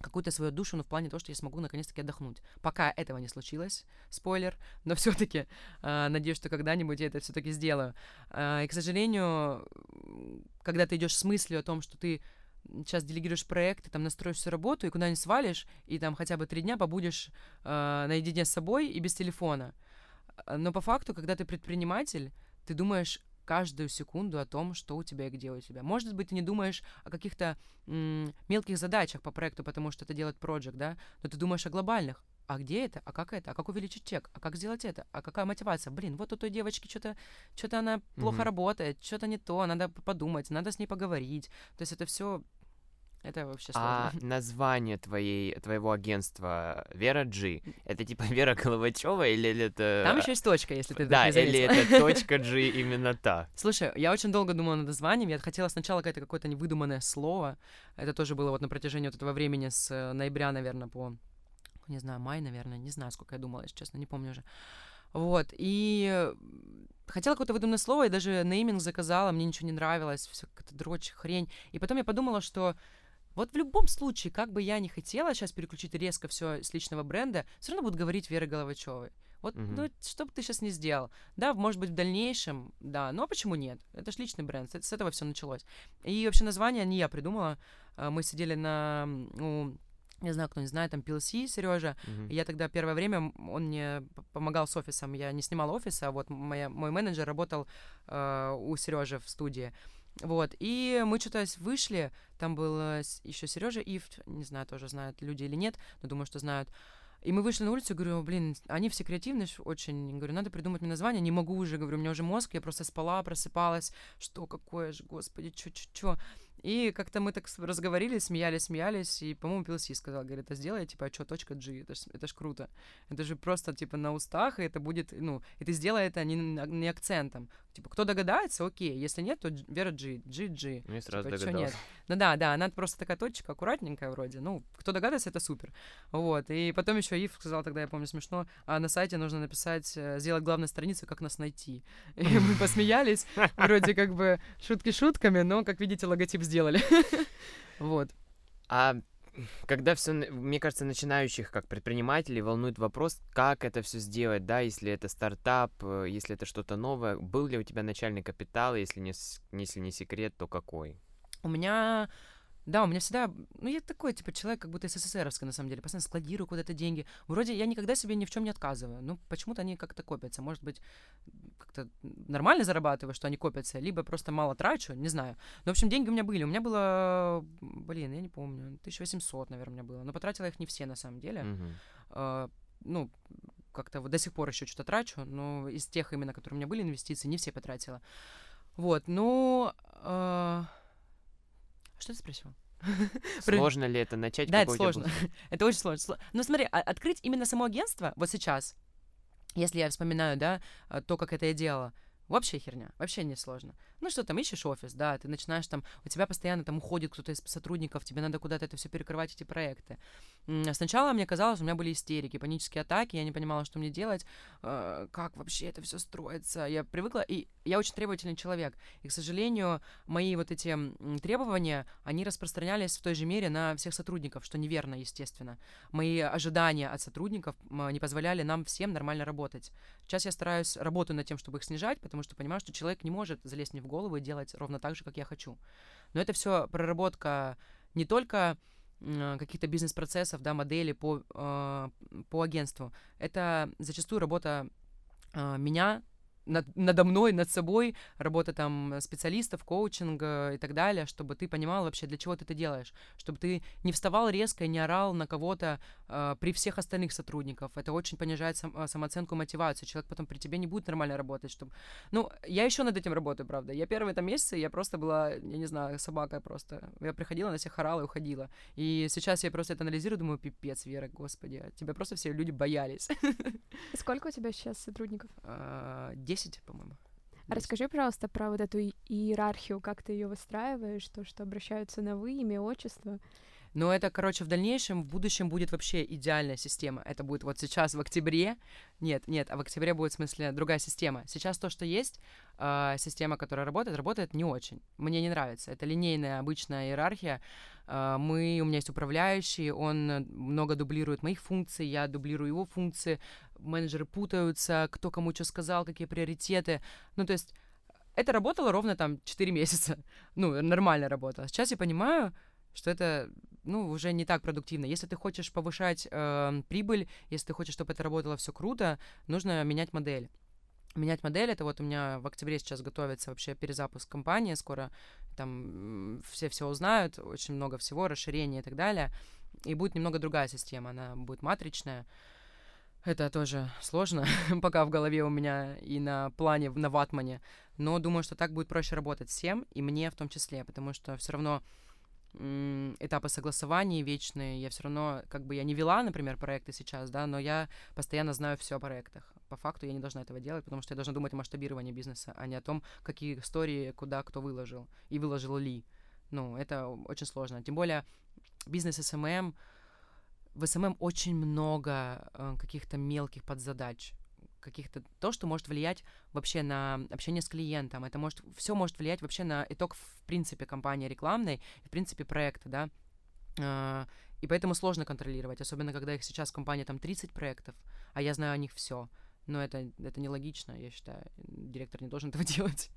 какую-то свою душу, но в плане того, что я смогу наконец-таки отдохнуть. Пока этого не случилось, спойлер, но все-таки э, надеюсь, что когда-нибудь я это все-таки сделаю. Э, и, к сожалению, когда ты идешь с мыслью о том, что ты сейчас делегируешь проект, ты там настроишь всю работу и куда-нибудь свалишь, и там хотя бы три дня побудешь э, наедине с собой и без телефона. Но по факту, когда ты предприниматель, ты думаешь каждую секунду о том, что у тебя и где у тебя. Может быть, ты не думаешь о каких-то м- мелких задачах по проекту, потому что это делает проект, да, но ты думаешь о глобальных. А где это? А как это? А как увеличить чек? А как сделать это? А какая мотивация? Блин, вот у той девочки что-то что-то она плохо mm-hmm. работает, что-то не то, надо подумать, надо с ней поговорить. То есть это все это вообще сложно. А название твоей, твоего агентства Вера G, это типа Вера Головачева или, или это... Там еще есть точка, если ты Да, или это точка G именно та. Слушай, я очень долго думала над названием, я хотела сначала какое-то какое-то невыдуманное слово, это тоже было вот на протяжении вот этого времени с э, ноября, наверное, по, не знаю, май, наверное, не знаю, сколько я думала, если честно, не помню уже. Вот, и хотела какое-то выдуманное слово, и даже нейминг заказала, мне ничего не нравилось, все какая-то дрочь, хрень. И потом я подумала, что вот в любом случае, как бы я ни хотела сейчас переключить резко все с личного бренда, все равно будут говорить Веры Головачевой. Вот, mm-hmm. ну, что бы ты сейчас не сделал? Да, может быть, в дальнейшем, да, но почему нет? Это же личный бренд, с этого все началось. И вообще название не я придумала. А, мы сидели на, ну, не знаю, кто не знает, там PLC Сережа. Mm-hmm. я тогда первое время он мне помогал с офисом. Я не снимала офиса, а вот моя, мой менеджер работал э, у Сережи в студии. Вот, и мы что-то вышли, там был э, еще Сережа Ив, не знаю, тоже знают люди или нет, но думаю, что знают. И мы вышли на улицу, говорю, блин, они все креативные очень. Говорю, надо придумать мне название. Не могу уже, говорю, у меня уже мозг, я просто спала, просыпалась. Что, какое же, господи, чё, чё, чё. И как-то мы так разговорились, смеялись, смеялись, и, по-моему, PLC сказал, говорит, а сделай, типа, а что, точка G, это ж, это ж круто. Это же просто, типа, на устах, и это будет, ну, и ты сделай это не, не акцентом. Типа, кто догадается, окей, если нет, то Вера G, G, G. Ну, сразу типа, нет. Ну да, да, она просто такая точка, аккуратненькая вроде. Ну, кто догадается, это супер. Вот, и потом еще Ив сказал тогда, я помню, смешно, а на сайте нужно написать, э, сделать главную страницу, как нас найти. И мы посмеялись, вроде как бы шутки шутками, но, как видите, логотип сделали. Вот. А когда все, мне кажется, начинающих как предпринимателей волнует вопрос, как это все сделать, да, если это стартап, э, если это что-то новое, был ли у тебя начальный капитал, если не, если не секрет, то какой? У меня Да, у меня всегда, ну, я такой, типа, человек, как будто СССРовский, на самом деле, постоянно складирую куда-то деньги. Вроде я никогда себе ни в чем не отказываю, ну, почему-то они как-то копятся. Может быть, как-то нормально зарабатываю, что они копятся, либо просто мало трачу, не знаю. Но, в общем, деньги у меня были. У меня было, блин, я не помню, 1800, наверное, у меня было. Но потратила их не все, на самом деле. Мгм. А, ну, как-то вот до сих пор еще что-то трачу, но из тех именно, которые у меня были инвестиции, не все потратила. Вот, ну... а, Что ты спросил? Про- Сложно ли это начать? Да, это сложно. это очень сложно. Сло- Ну, смотри, а- открыть именно само агентство вот сейчас, если я вспоминаю, да, а, то, как это я делала, вообще херня, вообще не сложно. Ну что там, ищешь офис, да, ты начинаешь там, у тебя постоянно там уходит кто-то из сотрудников, тебе надо куда-то это все перекрывать, эти проекты. Сначала мне казалось, у меня были истерики, панические атаки, я не понимала, что мне делать, э, как вообще это все строится. Я привыкла, и я очень требовательный человек. И, к сожалению, мои вот эти требования, они распространялись в той же мере на всех сотрудников, что неверно, естественно. Мои ожидания от сотрудников не позволяли нам всем нормально работать. Сейчас я стараюсь, работаю над тем, чтобы их снижать, потому что понимаю, что человек не может залезть мне в голову и делать ровно так же, как я хочу. Но это все проработка не только каких-то бизнес-процессов, да, моделей по, э, по агентству. Это зачастую работа э, меня над- надо мной, над собой, работа там специалистов, коучинга и так далее, чтобы ты понимал вообще, для чего ты это делаешь, чтобы ты не вставал резко и не орал на кого-то э, при всех остальных сотрудников. Это очень понижает сам- э, самооценку, мотивацию. Человек потом при тебе не будет нормально работать. Чтобы... Ну, я еще над этим работаю, правда. Я первые там месяцы, я просто была, я не знаю, собака просто. Я приходила, на всех орала и уходила. И сейчас я просто это анализирую, думаю, пипец, Вера, господи, от тебя просто все люди боялись. Сколько у тебя сейчас сотрудников? А, 10, по-моему. Расскажи, пожалуйста, про вот эту иерархию, как ты ее выстраиваешь, то, что обращаются на вы, имя, отчество. Но это, короче, в дальнейшем, в будущем будет вообще идеальная система. Это будет вот сейчас, в октябре. Нет, нет, а в октябре будет, в смысле, другая система. Сейчас то, что есть, а, система, которая работает, работает не очень. Мне не нравится. Это линейная обычная иерархия. А, мы, у меня есть управляющий, он э, много дублирует моих функций, я дублирую его функции. Менеджеры путаются, кто кому что сказал, какие приоритеты. Ну, то есть это работало ровно там 4 месяца. Ну, нормально работало. Сейчас я понимаю, что это ну, уже не так продуктивно. Если ты хочешь повышать э, прибыль, если ты хочешь, чтобы это работало все круто, нужно менять модель. Менять модель, это вот у меня в октябре сейчас готовится вообще перезапуск компании, скоро там все все узнают, очень много всего, расширения и так далее. И будет немного другая система, она будет матричная. Это тоже сложно, пока в голове у меня и на плане, на ватмане. Но думаю, что так будет проще работать всем, и мне в том числе, потому что все равно этапы согласования вечные. Я все равно, как бы я не вела, например, проекты сейчас, да, но я постоянно знаю все о проектах. По факту я не должна этого делать, потому что я должна думать о масштабировании бизнеса, а не о том, какие истории куда кто выложил и выложил ли. Ну, это очень сложно. Тем более бизнес SMM, в SMM очень много э, каких-то мелких подзадач каких-то то, что может влиять вообще на общение с клиентом. Это может все может влиять вообще на итог в принципе компании рекламной, в принципе проекта, да. А, И поэтому сложно контролировать, особенно когда их сейчас в компании там 30 проектов, а я знаю о них все. Но это, это нелогично, я считаю. Директор не должен этого делать.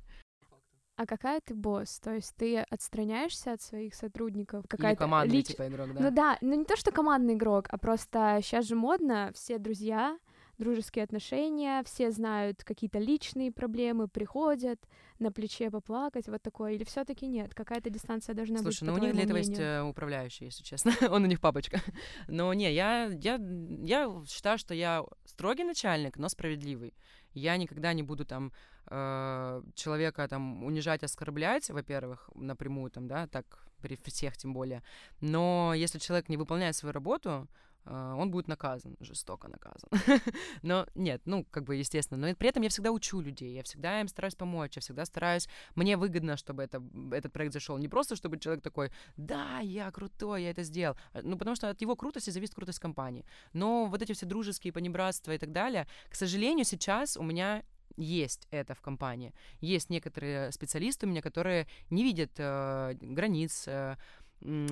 А какая ты босс? То есть ты отстраняешься от своих сотрудников? Или Какая-то командный лич- типа игрок, да? Ну да, ну не то, что командный игрок, а просто сейчас же модно, все друзья, дружеские отношения, все знают какие-то личные проблемы, приходят на плече поплакать, вот такое. Или все таки нет? Какая-то дистанция должна Слушай, быть, ну по у них для этого есть мнению? э, управляющий, если честно. Он у них папочка. Но не, я, я, я считаю, что я строгий начальник, но справедливый. Я никогда не буду там э, человека там унижать, оскорблять, во-первых, напрямую там, да, так при всех тем более. Но если человек не выполняет свою работу, он будет наказан, жестоко наказан. Но нет, ну, как бы, естественно. Но при этом я всегда учу людей, я всегда им стараюсь помочь, я всегда стараюсь... Мне выгодно, чтобы это, этот проект зашел. Не просто, чтобы человек такой, да, я крутой, я это сделал. А, Ну, потому что от его крутости зависит крутость компании. Но вот эти все дружеские понебратства и так далее, к сожалению, сейчас у меня есть это в компании. Есть некоторые специалисты у меня, которые не видят э, границ, э,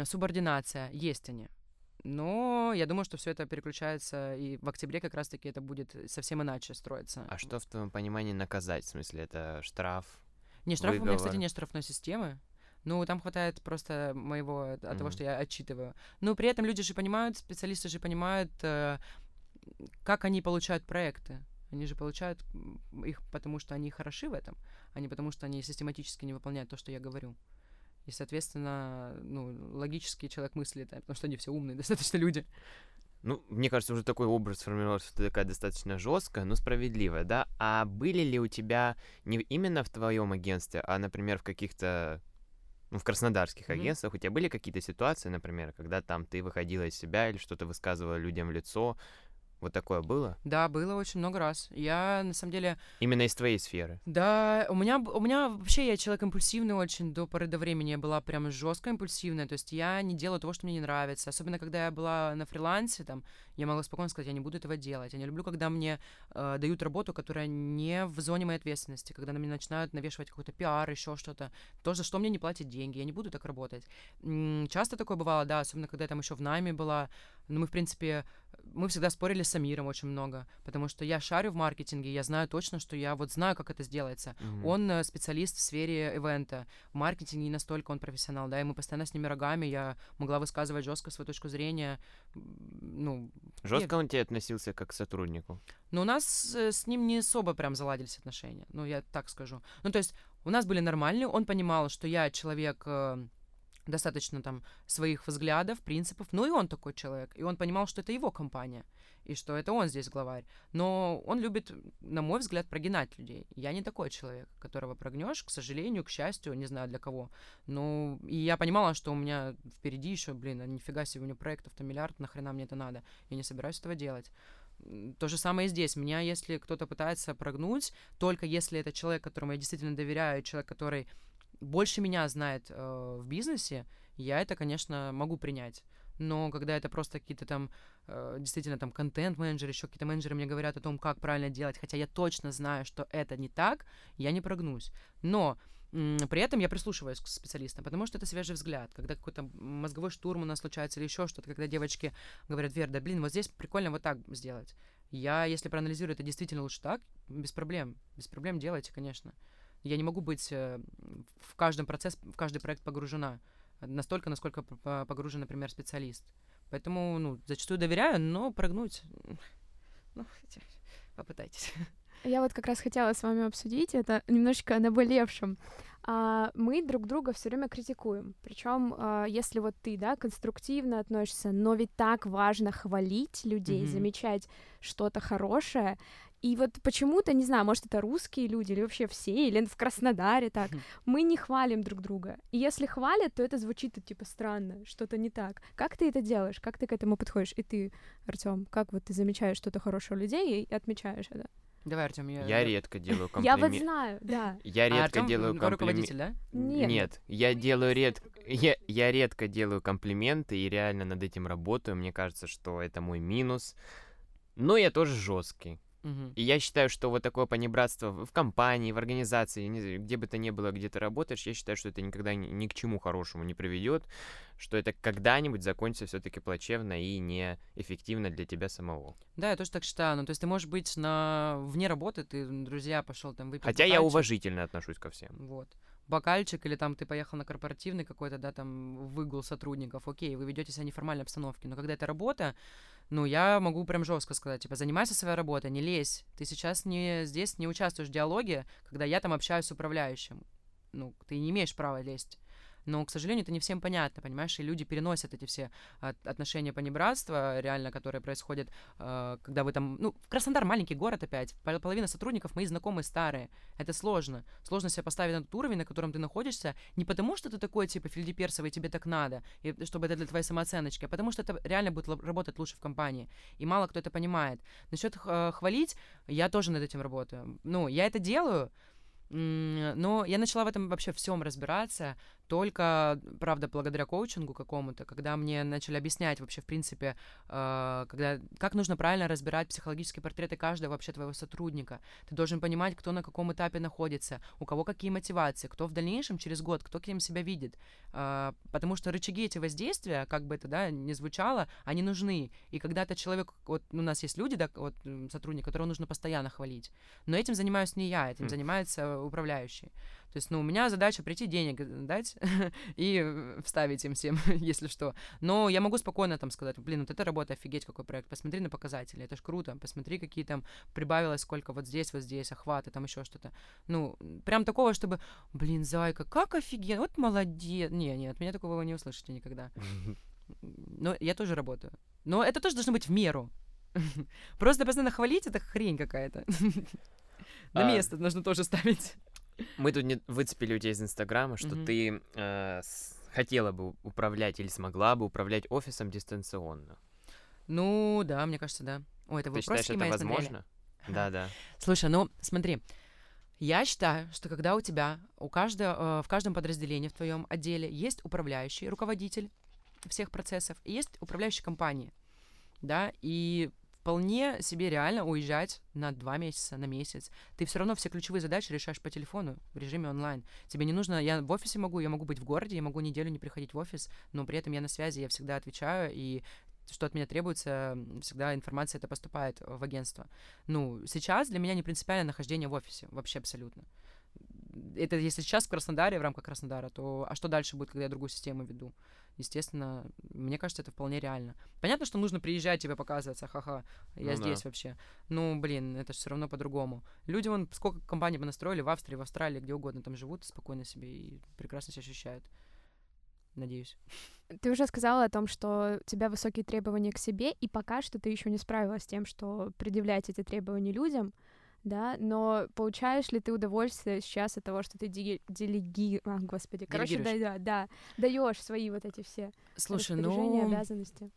субординация. Есть они. Но я думаю, что все это переключается, и в октябре как раз-таки это будет совсем иначе строиться. А что в твоем понимании наказать? В смысле, это штраф? Не, штраф у меня, кстати, выговор? нет штрафной системы, Ну, там хватает просто моего, от Мгм. того, что я отчитываю. Но при этом люди же понимают, специалисты же понимают, э, как они получают проекты. Они же получают их потому, что они хороши в этом, а не потому, что они систематически не выполняют то, что я говорю. И, соответственно, ну, логический человек мыслит, потому что они все умные, достаточно люди. Ну, мне кажется, уже такой образ сформировался, что ты такая достаточно жесткая, но справедливая, да? А были ли у тебя не именно в твоем агентстве, а, например, в каких-то ну, в краснодарских Мгм. агентствах у тебя были какие-то ситуации, например, когда там ты выходила из себя или что-то высказывала людям в лицо? Вот такое было? Да, было очень много раз. Я, на самом деле, Именно из твоей сферы. Да, у меня, у меня вообще я человек импульсивный очень до поры до времени. Я была прям жестко импульсивная. То есть я не делаю того, что мне не нравится. Особенно когда я была на фрилансе, там, я могла спокойно сказать, я не буду этого делать. Я не люблю, когда мне э, дают работу, которая не в зоне моей ответственности, когда на меня начинают навешивать какой-то пиар, еще что-то. То, за что мне не платят деньги. Я не буду так работать. М, Часто такое бывало, да, особенно когда я там еще в найме была. Но мы, в принципе, мы всегда спорили с Самиром очень много, потому что я шарю в маркетинге, я знаю точно, что я вот знаю, как это сделается. Мгм. Он э, специалист в сфере ивента, в маркетинге не настолько он профессионал, да, и мы постоянно с ними рогами, я могла высказывать жестко свою точку зрения, ну, Жестко он к тебе относился как к сотруднику? но у нас э, с ним не особо прям заладились отношения, ну, я так скажу. Ну, то есть у нас были нормальные, он понимал, что я человек э, достаточно там своих взглядов, принципов, ну и он такой человек, и он понимал, что это его компания, и что это он здесь главарь. Но он любит, на мой взгляд, прогинать людей. Я не такой человек, которого прогнешь, к сожалению, к счастью, не знаю для кого. Ну, и я понимала, что у меня впереди еще, блин, а нифига себе, у меня проектов-то миллиард, нахрена мне это надо? Я не собираюсь этого делать. То же самое и здесь. Меня, если кто-то пытается прогнуть, только если это человек, которому я действительно доверяю, человек, который больше меня знает э, в бизнесе, я это, конечно, могу принять. Но когда это просто какие-то там, э, действительно, там, контент-менеджеры, еще какие-то менеджеры мне говорят о том, как правильно делать, хотя я точно знаю, что это не так, я не прогнусь. Но при этом я прислушиваюсь к специалистам, потому что это свежий взгляд. Когда какой-то мозговой штурм у нас случается или еще что-то, когда девочки говорят, Вер, да блин, вот здесь прикольно вот так сделать. Я, если проанализирую, это действительно лучше так, без проблем. Без проблем делайте, конечно. Я не могу быть э, в каждом процесс, в каждый проект погружена настолько, насколько погружен, например, специалист. Поэтому, ну, зачастую доверяю, но прогнуть, ну, попытайтесь. Я вот как раз хотела с вами обсудить это немножечко о наболевшем. А, мы друг друга все время критикуем. Причем, если вот ты, да, конструктивно относишься, но ведь так важно хвалить людей, Мгм. замечать что-то хорошее. И вот почему-то, не знаю, может, это русские люди, или вообще все, или в Краснодаре так, мы не хвалим друг друга. И если хвалят, то это звучит типа странно, что-то не так. Как ты это делаешь? Как ты к этому подходишь? И ты, Артем, как вот ты замечаешь что-то хорошее у людей и отмечаешь это? Давай, Артем, я... Я редко делаю Я вот комплименты. знаю, да. Я А, редко Артём, делаю комплименты. руководитель, да? Нет. Нет, я делаю редко, я, я редко делаю комплименты и реально над этим работаю. Мне кажется, что это мой минус. Но я тоже жесткий. И я считаю, что вот такое понебратство в компании, в организации, знаю, где бы то ни было, где ты работаешь, я считаю, что это никогда ни, ни к чему хорошему не приведет, что это когда-нибудь закончится все-таки плачевно и неэффективно для тебя самого. Да, я тоже так считаю. Ну, то есть ты можешь быть на... вне работы, ты, друзья, пошел там выпить Хотя я бокальчик. уважительно отношусь ко всем. Вот. Бокальчик, или там ты поехал на корпоративный какой-то, да, там, выгул сотрудников, окей, вы ведете себя неформальной обстановке, но когда это работа, ну, я могу прям жестко сказать, типа, занимайся своей работой, не лезь. Ты сейчас не здесь не участвуешь в диалоге, когда я там общаюсь с управляющим. Ну, ты не имеешь права лезть. Но, к сожалению, это не всем понятно, понимаешь, и люди переносят эти все от- отношения понебратства, реально, которые происходят, э, когда вы там, ну, Краснодар маленький город опять, пол- половина сотрудников мои знакомые старые, это сложно, сложно себя поставить на тот уровень, на котором ты находишься, не потому что ты такой, типа, фельдеперсовый, тебе так надо, и чтобы это для твоей самооценочки, а потому что это реально будет работать лучше в компании, и мало кто это понимает. Насчет э, хвалить, я тоже над этим работаю, ну, я это делаю, но я начала в этом вообще всем разбираться только, правда, благодаря коучингу какому-то, когда мне начали объяснять вообще, в принципе, э, когда, как нужно правильно разбирать психологические портреты каждого вообще твоего сотрудника. Ты должен понимать, кто на каком этапе находится, у кого какие мотивации, кто в дальнейшем, через год, кто кем себя видит. Э, потому что рычаги эти воздействия, как бы это, да, не звучало, они нужны. И когда этот человек, вот у нас есть люди, да, вот сотрудник, которого нужно постоянно хвалить. Но этим занимаюсь не я, этим Хм. занимается управляющий. То есть, ну, у меня задача прийти денег дать и вставить им всем, если что. Но я могу спокойно там сказать, блин, вот эта работа, офигеть, какой проект, посмотри на показатели, это ж круто, посмотри, какие там прибавилось, сколько вот здесь, вот здесь, охваты, там еще что-то. Ну, прям такого, чтобы, блин, зайка, как офигенно, вот молодец. Не, нет, от меня такого вы не услышите никогда. Но я тоже работаю. Но это тоже должно быть в меру. Просто постоянно хвалить это хрень какая-то. На А. место нужно тоже ставить. Мы тут не выцепили у тебя из Инстаграма, что Мгм. ты э, с- хотела бы управлять или смогла бы управлять офисом дистанционно. Ну, да, мне кажется, да. Ой, это Ты считаешь, вопросики это мои смотрели? возможно? Да, да. Слушай, ну смотри, я считаю, что когда у тебя, у каждого, э, в каждом подразделении в твоем отделе есть управляющий, руководитель всех процессов, и есть управляющий компании, да, и вполне себе реально уезжать на два месяца, на месяц. Ты все равно все ключевые задачи решаешь по телефону в режиме онлайн. Тебе не нужно, я в офисе могу, я могу быть в городе, я могу неделю не приходить в офис, но при этом я на связи, я всегда отвечаю, и что от меня требуется, всегда информация это поступает в агентство. Ну, сейчас для меня не принципиально нахождение в офисе, вообще абсолютно. Это если сейчас в Краснодаре, в рамках Краснодара, то а что дальше будет, когда я другую систему веду? Естественно, мне кажется, это вполне реально. Понятно, что нужно приезжать, тебе показываться, ха-ха, я Ну да. здесь вообще. Ну, блин, это все равно по-другому. Люди, вон, сколько компаний понастроили в Австрии, в Австралии, где угодно там живут спокойно себе и прекрасно себя ощущают. Надеюсь. Ты уже сказала о том, что у тебя высокие требования к себе, и пока что ты еще не справилась с тем, что предъявлять эти требования людям, да, но получаешь ли ты удовольствие сейчас от того, что ты делеги... А, господи, короче, да, да, да, даешь свои вот эти все Слушай, ну, обязанности.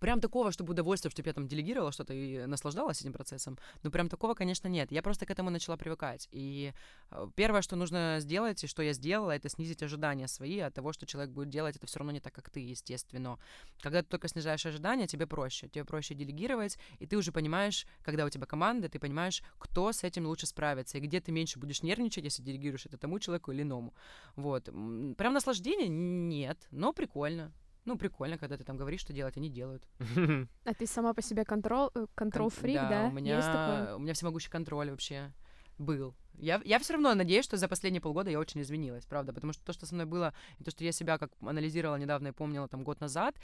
Прям такого, чтобы удовольствие, чтобы я там делегировала что-то и наслаждалась этим процессом, ну, прям такого, конечно, нет. Я просто к этому начала привыкать. И э, первое, что нужно сделать, и что я сделала, это снизить ожидания свои от того, что человек будет делать, это все равно не так, как ты, естественно. Когда ты только снижаешь ожидания, тебе проще. Тебе проще делегировать, и ты уже понимаешь, когда у тебя команда, ты понимаешь, кто с этим лучше справится, и где ты меньше будешь нервничать, если делегируешь это тому человеку или иному. Вот. Прям наслаждения нет, но прикольно. Ну, прикольно, когда ты там говоришь, что делать, они делают. А ты сама по себе контрол, э, контрол Кон- фрик, да? У меня, у меня всемогущий контроль вообще был. Я, я все равно надеюсь, что за последние полгода я очень изменилась, правда, потому что то, что со мной было, и то, что я себя как анализировала недавно и помнила там год назад,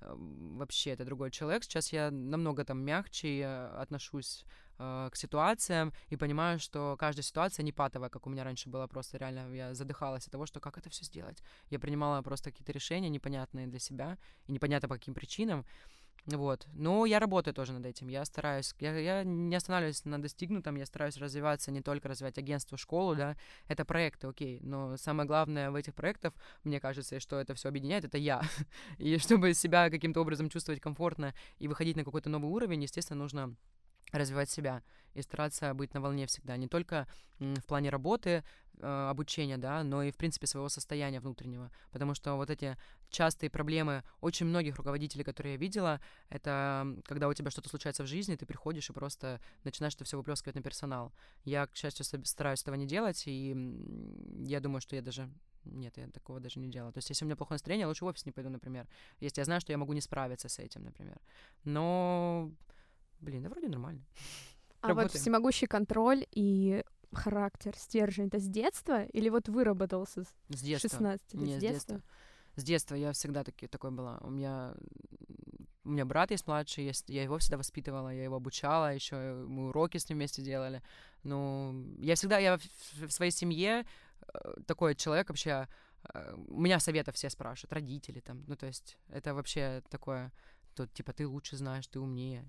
вообще это другой человек. Сейчас я намного там мягче э, отношусь э, к ситуациям и понимаю, что каждая ситуация не патовая, как у меня раньше было, просто реально я задыхалась от того, что как это все сделать. Я принимала просто какие-то решения непонятные для себя и непонятно по каким причинам. Вот. Но я работаю тоже над этим. Я стараюсь. Я, я не останавливаюсь на достигнутом. Я стараюсь развиваться, не только развивать агентство, школу, да. Это проекты, окей. Но самое главное в этих проектах, мне кажется, что это все объединяет, это я. И чтобы себя каким-то образом чувствовать комфортно и выходить на какой-то новый уровень, естественно, нужно развивать себя и стараться быть на волне всегда, не только в плане работы, э, обучения, да, но и в принципе своего состояния внутреннего, потому что вот эти частые проблемы очень многих руководителей, которые я видела, это когда у тебя что-то случается в жизни, ты приходишь и просто начинаешь это все выплескивать на персонал. Я, к счастью, стараюсь этого не делать, и я думаю, что я даже нет, я такого даже не делала. То есть, если у меня плохое настроение, я лучше в офис не пойду, например. Если я знаю, что я могу не справиться с этим, например. Но, блин, да вроде нормально. А вот работаем. всемогущий контроль и характер, стержень, это с детства или вот выработался с С детства. 16 лет? С детства? С детства я всегда таки, такой была. У меня у меня брат есть младший, есть, я его всегда воспитывала, я его обучала, еще мы уроки с ним вместе делали. Ну, я всегда, я в, в своей семье э, такой человек вообще, э, у меня советов все спрашивают, родители там, ну, то есть это вообще такое, тут, типа, ты лучше знаешь, ты умнее.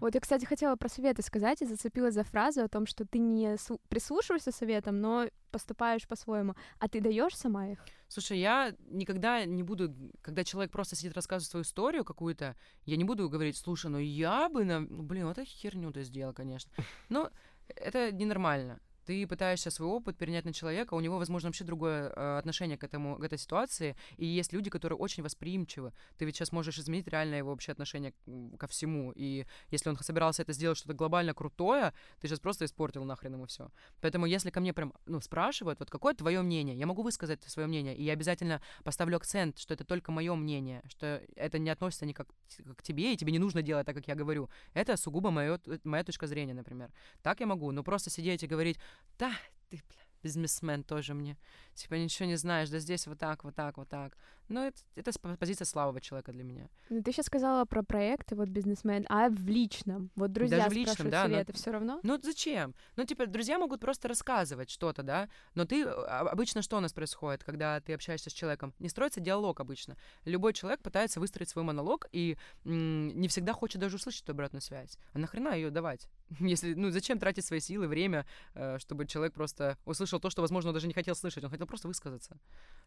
Вот я, кстати, хотела про советы сказать и зацепилась за фразу о том, что ты не слу- прислушиваешься советам, но поступаешь по-своему. А ты даешь сама их? Слушай, я никогда не буду, когда человек просто сидит рассказывает свою историю какую-то, я не буду говорить, слушай, ну я бы, на... ну, блин, вот это херню ты сделал, конечно. Но это ненормально. Ты пытаешься свой опыт перенять на человека, у него, возможно, вообще другое э, отношение к, этому, к этой ситуации, и есть люди, которые очень восприимчивы. Ты ведь сейчас можешь изменить реально его вообще отношение ко всему, и если он собирался это сделать что-то глобально крутое, ты сейчас просто испортил нахрен ему все. Поэтому если ко мне прям, ну, спрашивают, вот какое твое мнение, я могу высказать свое мнение, и я обязательно поставлю акцент, что это только мое мнение, что это не относится никак к тебе, и тебе не нужно делать так, как я говорю. Это сугубо моё, моя точка зрения, например. Так я могу, но просто сидеть и говорить, да, ты, бля, бизнесмен тоже мне. Типа, ничего не знаешь, да здесь вот так, вот так, вот так. Но это, это позиция слабого человека для меня. Ну, ты сейчас сказала про проекты, вот бизнесмен, а в личном? Вот друзья Даже в личном, да, но- советы, все равно? Ну зачем? Ну, типа, друзья могут просто рассказывать что-то, да, но ты... а, Обычно что у нас происходит, когда ты общаешься с человеком? Не строится диалог обычно. Любой человек пытается выстроить свой монолог и м, не всегда хочет даже услышать эту обратную связь. А нахрена ее давать? Если, ну, зачем тратить свои силы, время, э, чтобы человек просто услышал то, что, возможно, он даже не хотел слышать, он хотел просто высказаться.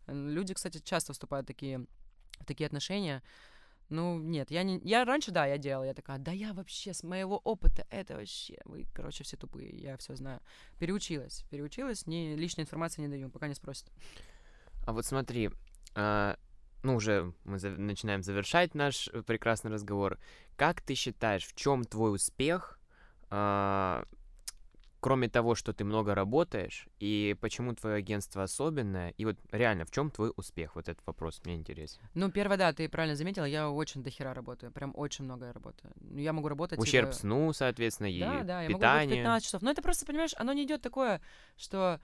Э, Люди, кстати, часто вступают такие, в такие отношения. Ну, нет, я не... Я раньше, да, я делала, я такая, да я вообще с моего опыта, это вообще, вы, короче, все тупые, я все знаю. Переучилась, переучилась, не, лишней информации не даю, пока не спросят. А вот смотри, а, ну уже мы за- начинаем завершать наш э, прекрасный разговор. Как ты считаешь, в чем твой успех, а, кроме того, что ты много работаешь, и почему твое агентство особенное? И вот реально, в чем твой успех? Вот этот вопрос мне интересен. Ну, первое, да, ты правильно заметила, я очень дохера работаю, прям очень много я работаю. Ну, Я могу работать... Ущерб типа, сну, соответственно, и Да, да, я могу работать питание. 15 часов. Но это просто, понимаешь, оно не идет такое, что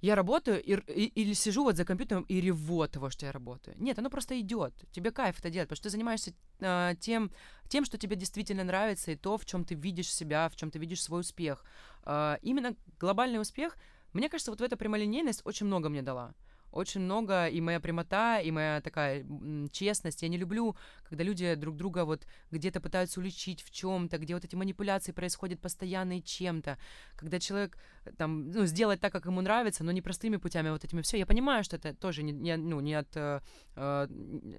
я работаю и, и- или сижу вот за компьютером и реву от того, что я работаю. Нет, оно просто идет. Тебе кайф это делать, потому что ты занимаешься а, тем, тем, что тебе действительно нравится, и то, в чем ты видишь себя, в чем ты видишь свой успех. А, именно глобальный успех, мне кажется, вот в эта прямолинейность очень много мне дала. Очень много, и моя прямота, и моя такая честность. Я не люблю, когда люди друг друга вот где-то пытаются уличить в чем-то, где вот эти манипуляции происходят постоянно и чем-то, когда человек э, там, ну, сделать так, как ему нравится, но не простыми путями, а вот этими все. Я понимаю, что это тоже не, не, ну, не от, э, э,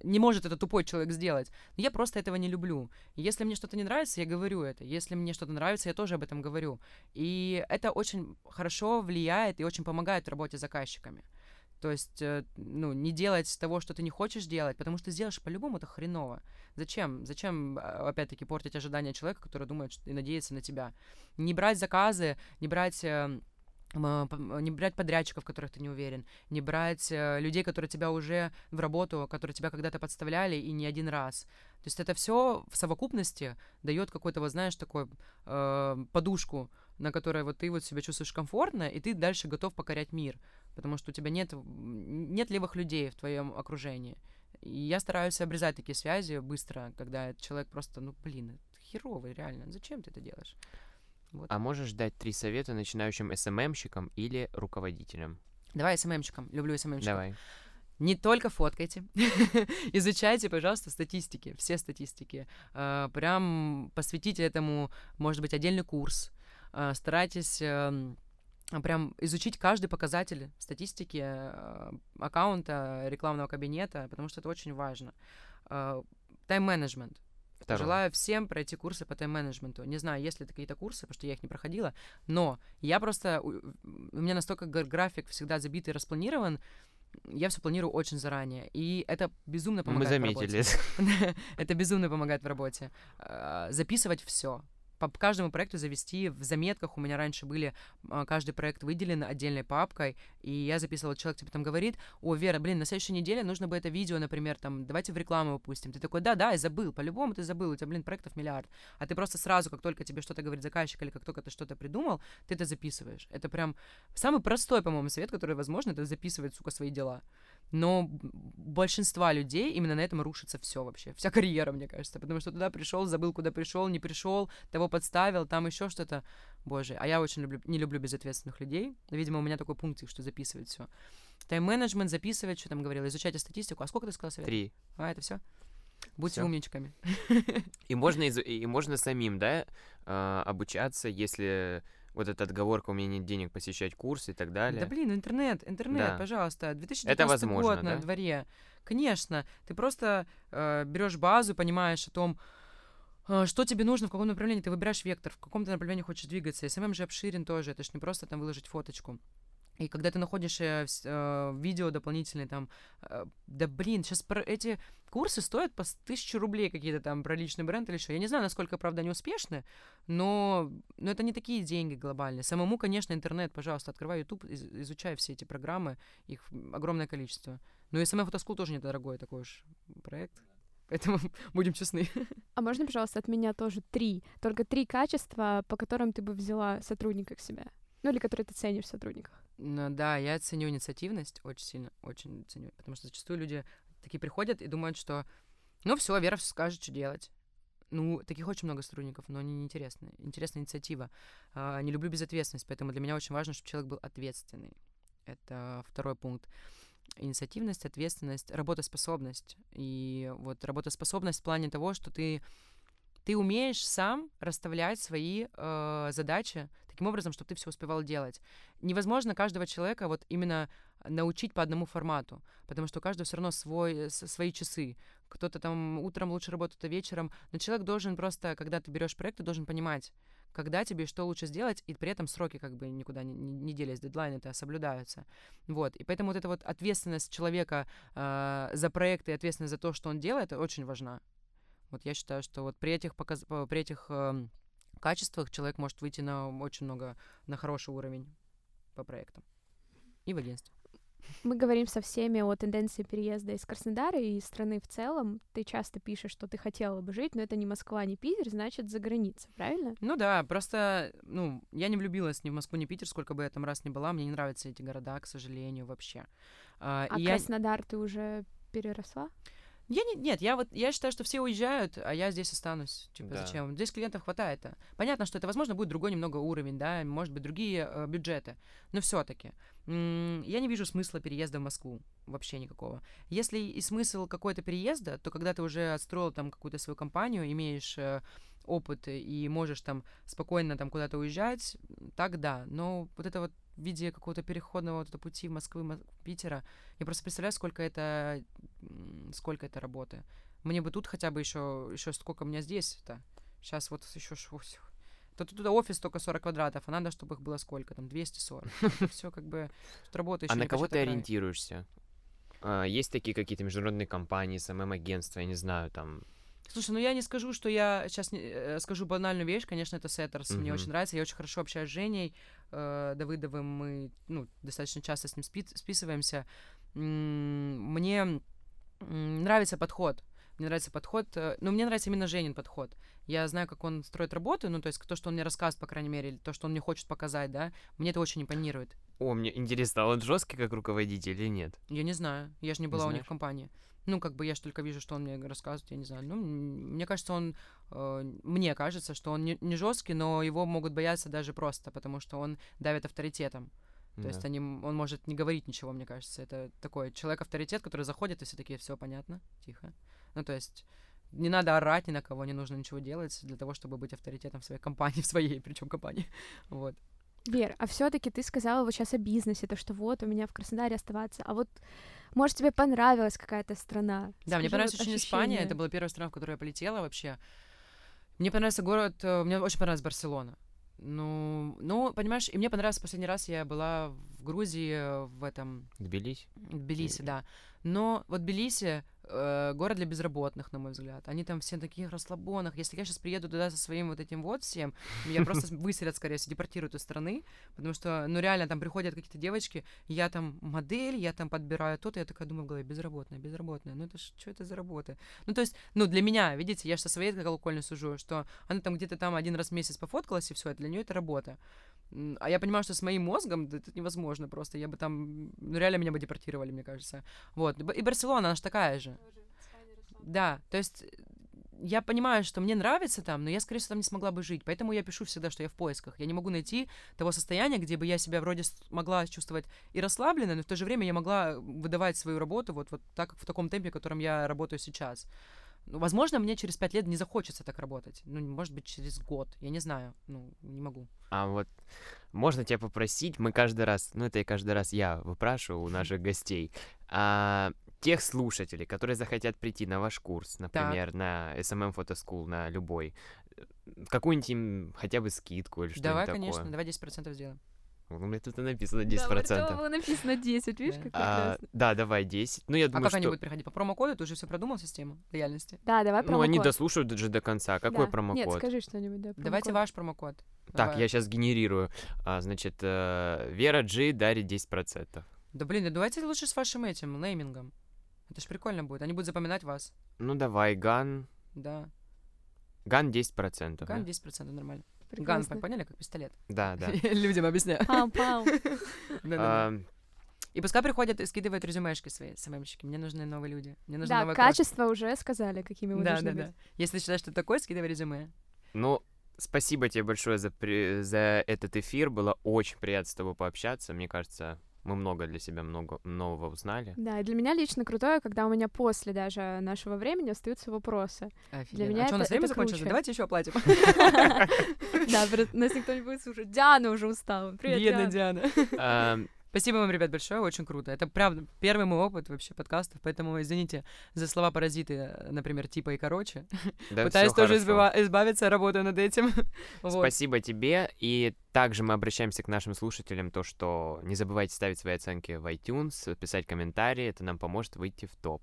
не может это тупой человек сделать, но я просто этого не люблю. Если мне что-то не нравится, я говорю это. Если мне что-то нравится, я тоже об этом говорю. И это очень хорошо влияет и очень помогает в работе с заказчиками. То есть, э, ну, не делать того, что ты не хочешь делать, потому что сделаешь по-любому это хреново. Зачем? Зачем, а, опять-таки, портить ожидания человека, который думает и надеется на тебя? Не брать заказы, не брать... э, м, а, п- м, не брать подрядчиков, в которых ты не уверен, не брать э, людей, которые тебя уже в работу, которые тебя когда-то подставляли и не один раз. То есть это все в совокупности дает какой-то, вот знаешь, такой э, подушку, на которой вот ты вот себя чувствуешь комфортно, и ты дальше готов покорять мир, потому что у тебя нет, нет левых людей в твоем окружении. И я стараюсь обрезать такие связи быстро, когда человек просто, ну, блин, это херовый, реально, зачем ты это делаешь? Вот. А можешь дать три совета начинающим СММщикам или руководителям? Давай СММщикам, люблю СММщиков. Давай. Не только фоткайте, изучайте, пожалуйста, статистики, все статистики. Э, Прям посвятите этому, может быть, отдельный курс. Э, Старайтесь эм, прям изучить каждый показатель статистики э, аккаунта, рекламного кабинета, потому что это очень важно. Э, Тайм-менеджмент. Второе. Желаю всем пройти курсы по тайм-менеджменту. Не знаю, есть ли какие-то курсы, потому что я их не проходила, но я просто... У меня настолько гра- график всегда забит и распланирован, я все планирую очень заранее. И это безумно Мы помогает работе. заметили. Это безумно помогает в работе. А, Записывать все. По каждому проекту завести в заметках. У меня раньше были а, каждый проект выделен отдельной папкой, и я записывала, человек тебе там говорит, о, Вера, блин, на следующей неделе нужно бы это видео, например, там, давайте в рекламу выпустим. Ты такой, да, да, я забыл, по-любому ты забыл, у тебя, блин, проектов миллиард. А ты просто сразу, как только тебе что-то говорит заказчик, или как только ты что-то придумал, ты это записываешь. Это прям самый простой, по-моему, совет, который возможно, это записывать, сука, свои дела. Но большинства людей именно на этом рушится все вообще, вся карьера, мне кажется, потому что туда пришел, забыл, куда пришел, не пришел, того подставил, там еще что-то. Боже, а я очень люблю, не люблю безответственных людей. Видимо, у меня такой пункт, что записывать все. Тайм-менеджмент, записывать, что там говорила, изучайте статистику. А сколько ты сказал совет? Три. А, это все? Будьте Всё. умничками. И можно, и можно самим, да, а, обучаться, если вот эта отговорка, у меня нет денег посещать курсы и так далее. Да блин, интернет, интернет, Да. пожалуйста. 2019 возможно, год на да? дворе. Конечно, ты просто э, берешь базу, понимаешь о том, э, что тебе нужно, в каком направлении ты выбираешь вектор, в каком ты направлении хочешь двигаться. SMM же обширен тоже, это ж не просто там выложить фоточку. И когда ты находишь э, э, видео дополнительные там, э, да блин, сейчас эти курсы стоят по тысячу рублей какие-то там про личный бренд или что. Я не знаю, насколько, правда, они успешны, но, но это не такие деньги глобальные. Самому, конечно, интернет, пожалуйста, открывай YouTube, из- изучай все эти программы, их огромное количество. Но и сама фотоскул тоже недорогой такой уж проект. Поэтому будем честны. А можно, пожалуйста, от меня тоже три, только три качества, по которым ты бы взяла сотрудника к себе? Ну или которые ты ценишь в сотрудниках? Ну, да, я ценю инициативность очень сильно, очень ценю, потому что зачастую люди такие приходят и думают, что ну все, Вера скажет, что делать. Ну, таких очень много сотрудников, но они неинтересны. Интересная инициатива. А, не люблю безответственность, поэтому для меня очень важно, чтобы человек был ответственный. Это второй пункт. Инициативность, ответственность, работоспособность. И вот работоспособность в плане того, что ты ты умеешь сам расставлять свои э, задачи таким образом, чтобы ты все успевал делать. Невозможно каждого человека вот именно научить по одному формату, потому что у каждого все равно свой, свои часы. Кто-то там утром лучше работает, а вечером. Но человек должен просто, когда ты берешь проект, ты должен понимать, когда тебе что лучше сделать, и при этом сроки как бы никуда не, не, делись, дедлайны это соблюдаются. Вот. И поэтому вот эта вот ответственность человека э, за проект и ответственность за то, что он делает, очень важна. Вот я считаю, что вот при этих, показ... при этих э, качествах человек может выйти на очень много, на хороший уровень по проектам и в агентстве. Мы говорим со всеми о тенденции переезда из Краснодара и из страны в целом. Ты часто пишешь, что ты хотела бы жить, но это не Москва, не Питер, значит, за границей, правильно? Ну да, просто, ну, я не влюбилась ни в Москву, ни в Питер, сколько бы я там раз ни была. Мне не нравятся эти города, к сожалению, вообще. А, а Краснодар я... ты уже переросла? Я не, нет, я вот я считаю, что все уезжают, а я здесь останусь. Типа, да. зачем? Здесь клиентов хватает. Понятно, что это, возможно, будет другой немного уровень, да, может быть, другие э, бюджеты. Но все-таки я не вижу смысла переезда в Москву. Вообще никакого. Если и смысл какой-то переезда, то когда ты уже отстроил там какую-то свою компанию, имеешь э, опыт и можешь там спокойно там куда-то уезжать, так да. Но вот это вот в виде какого-то переходного вот пути Москвы, Питера. Я просто представляю, сколько это, сколько это работы. Мне бы тут хотя бы еще, еще сколько у меня здесь-то. Сейчас вот еще то туда офис только 40 квадратов, а надо, чтобы их было сколько там, 240. Все как бы, тут работа еще А на кого ты ориентируешься? А, есть такие какие-то международные компании, SMM-агентства, я не знаю, там, Слушай, ну я не скажу, что я сейчас не, э, скажу банальную вещь, конечно, это Setters, mm-hmm. мне очень нравится, я очень хорошо общаюсь с Женей э, Давыдовым, мы ну, достаточно часто с ним спи- списываемся. Мне нравится подход, мне нравится подход, э, ну, мне нравится именно Женин подход. Я знаю, как он строит работу, ну, то есть то, что он мне рассказывает, по крайней мере, или то, что он мне хочет показать, да, мне это очень импонирует. О, мне интересно, а он жесткий как руководитель или нет? Я не знаю, я же не была не у них в компании. Ну, как бы я же только вижу, что он мне рассказывает, я не знаю. Ну, мне кажется, он... Э, мне кажется, что он не, не жесткий, но его могут бояться даже просто, потому что он давит авторитетом. То да. есть они, он может не говорить ничего, мне кажется. Это такой человек-авторитет, который заходит, и все такие, все понятно, тихо. Ну, то есть не надо орать ни на кого, не нужно ничего делать для того, чтобы быть авторитетом в своей компании, в своей, причем компании. вот. Вер, а все-таки ты сказала вот сейчас о бизнесе, то, что вот у меня в Краснодаре оставаться, а вот может, тебе понравилась какая-то страна? Да, Скажи, мне понравилась вот очень ощущение. Испания. Это была первая страна, в которую я полетела вообще. Мне понравился город, э, мне очень понравилась Барселона. Ну, ну, понимаешь, и мне понравился последний раз я была в Грузии э, в этом... Тбилиси? Тбилиси, да. Но вот Тбилиси э, город для безработных, на мой взгляд. Они там все таких расслабонах. Если я сейчас приеду туда со своим вот этим вот всем, меня просто выселят, скорее всего, депортируют из страны, потому что, ну, реально, там приходят какие-то девочки, я там модель, я там подбираю то-то, я такая думаю в голове, безработная, безработная, ну это что это за работа? Ну, то есть, ну, для меня, видите, я же со своей колокольни сужу, что она там где-то там один раз в месяц пофоткалась, и все, для нее это работа. А я понимаю, что с моим мозгом это невозможно просто. Я бы там... Ну, реально меня бы депортировали, мне кажется. Вот. И Барселона, она же такая же. Да, то есть э, я понимаю, что мне нравится там, но я, скорее всего, там не смогла бы жить. Поэтому я пишу всегда, что я в поисках. Я не могу найти того состояния, где бы я себя вроде могла чувствовать и расслабленно, но в то же время я могла выдавать свою работу вот, вот так, в таком темпе, в котором я работаю сейчас. Ну, возможно, мне через пять лет не захочется так работать. Ну, может быть, через год. Я не знаю. Ну, не могу. А вот можно тебя попросить, мы каждый раз, ну, это и каждый раз я выпрашиваю у наших гостей, а, тех слушателей, которые захотят прийти на ваш курс, например, так. на SMM Photo School, на любой, э, какую-нибудь им хотя бы скидку или что-нибудь Давай, такое. конечно, давай 10% сделаем. У меня тут написано 10%. Да, было написано 10, видишь, как а, Да, давай 10. Ну, я думаю, а как что... они будут приходить? По промокоду? Ты уже все продумал систему лояльности? Да, давай промокод. Ну, они дослушают даже до конца. Какой да. промокод? Нет, скажи что-нибудь, да, Давайте ваш промокод. Так, давай. я сейчас генерирую. А, значит, э, Вера Джи дарит 10%. Да блин, да давайте лучше с вашим этим, неймингом. Это ж прикольно будет. Они будут запоминать вас. Ну, давай, Gun. Да. Gun 10%. Gun да? 10% нормально. Gun, поняли, как пистолет? Да, да. Людям объясняю. Пау-пау. И пускай приходят и скидывают резюмешки свои, СММщики. Мне нужны новые люди. Мне нужна Да, кровь. качество уже сказали, какими мы Да, должны да, быть. да. Если считаешь, что ты такой, скидывай резюме. Ну, спасибо тебе большое за, при- за этот эфир. Было очень приятно с тобой пообщаться. Мне кажется, мы много для себя много нового узнали. Да, и для меня лично крутое, когда у меня после даже нашего времени остаются вопросы. Офигенно. меня а что, у нас это- время это закончилось? круче. Давайте еще оплатим. Да, нас никто не будет слушать. Диана уже устала. Привет, Бедная Диана. Спасибо вам, ребят, большое, очень круто. Это правда первый мой опыт вообще подкастов, поэтому извините за слова паразиты, э, например, типа и короче. да Пытаюсь тоже избива- избавиться, работаю над этим. Вот. Спасибо тебе. И также мы обращаемся к нашим слушателям, то, что не забывайте ставить свои оценки в iTunes, писать комментарии, это нам поможет выйти в топ.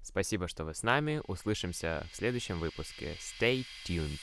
Спасибо, что вы с нами. Услышимся в следующем выпуске. Stay tuned.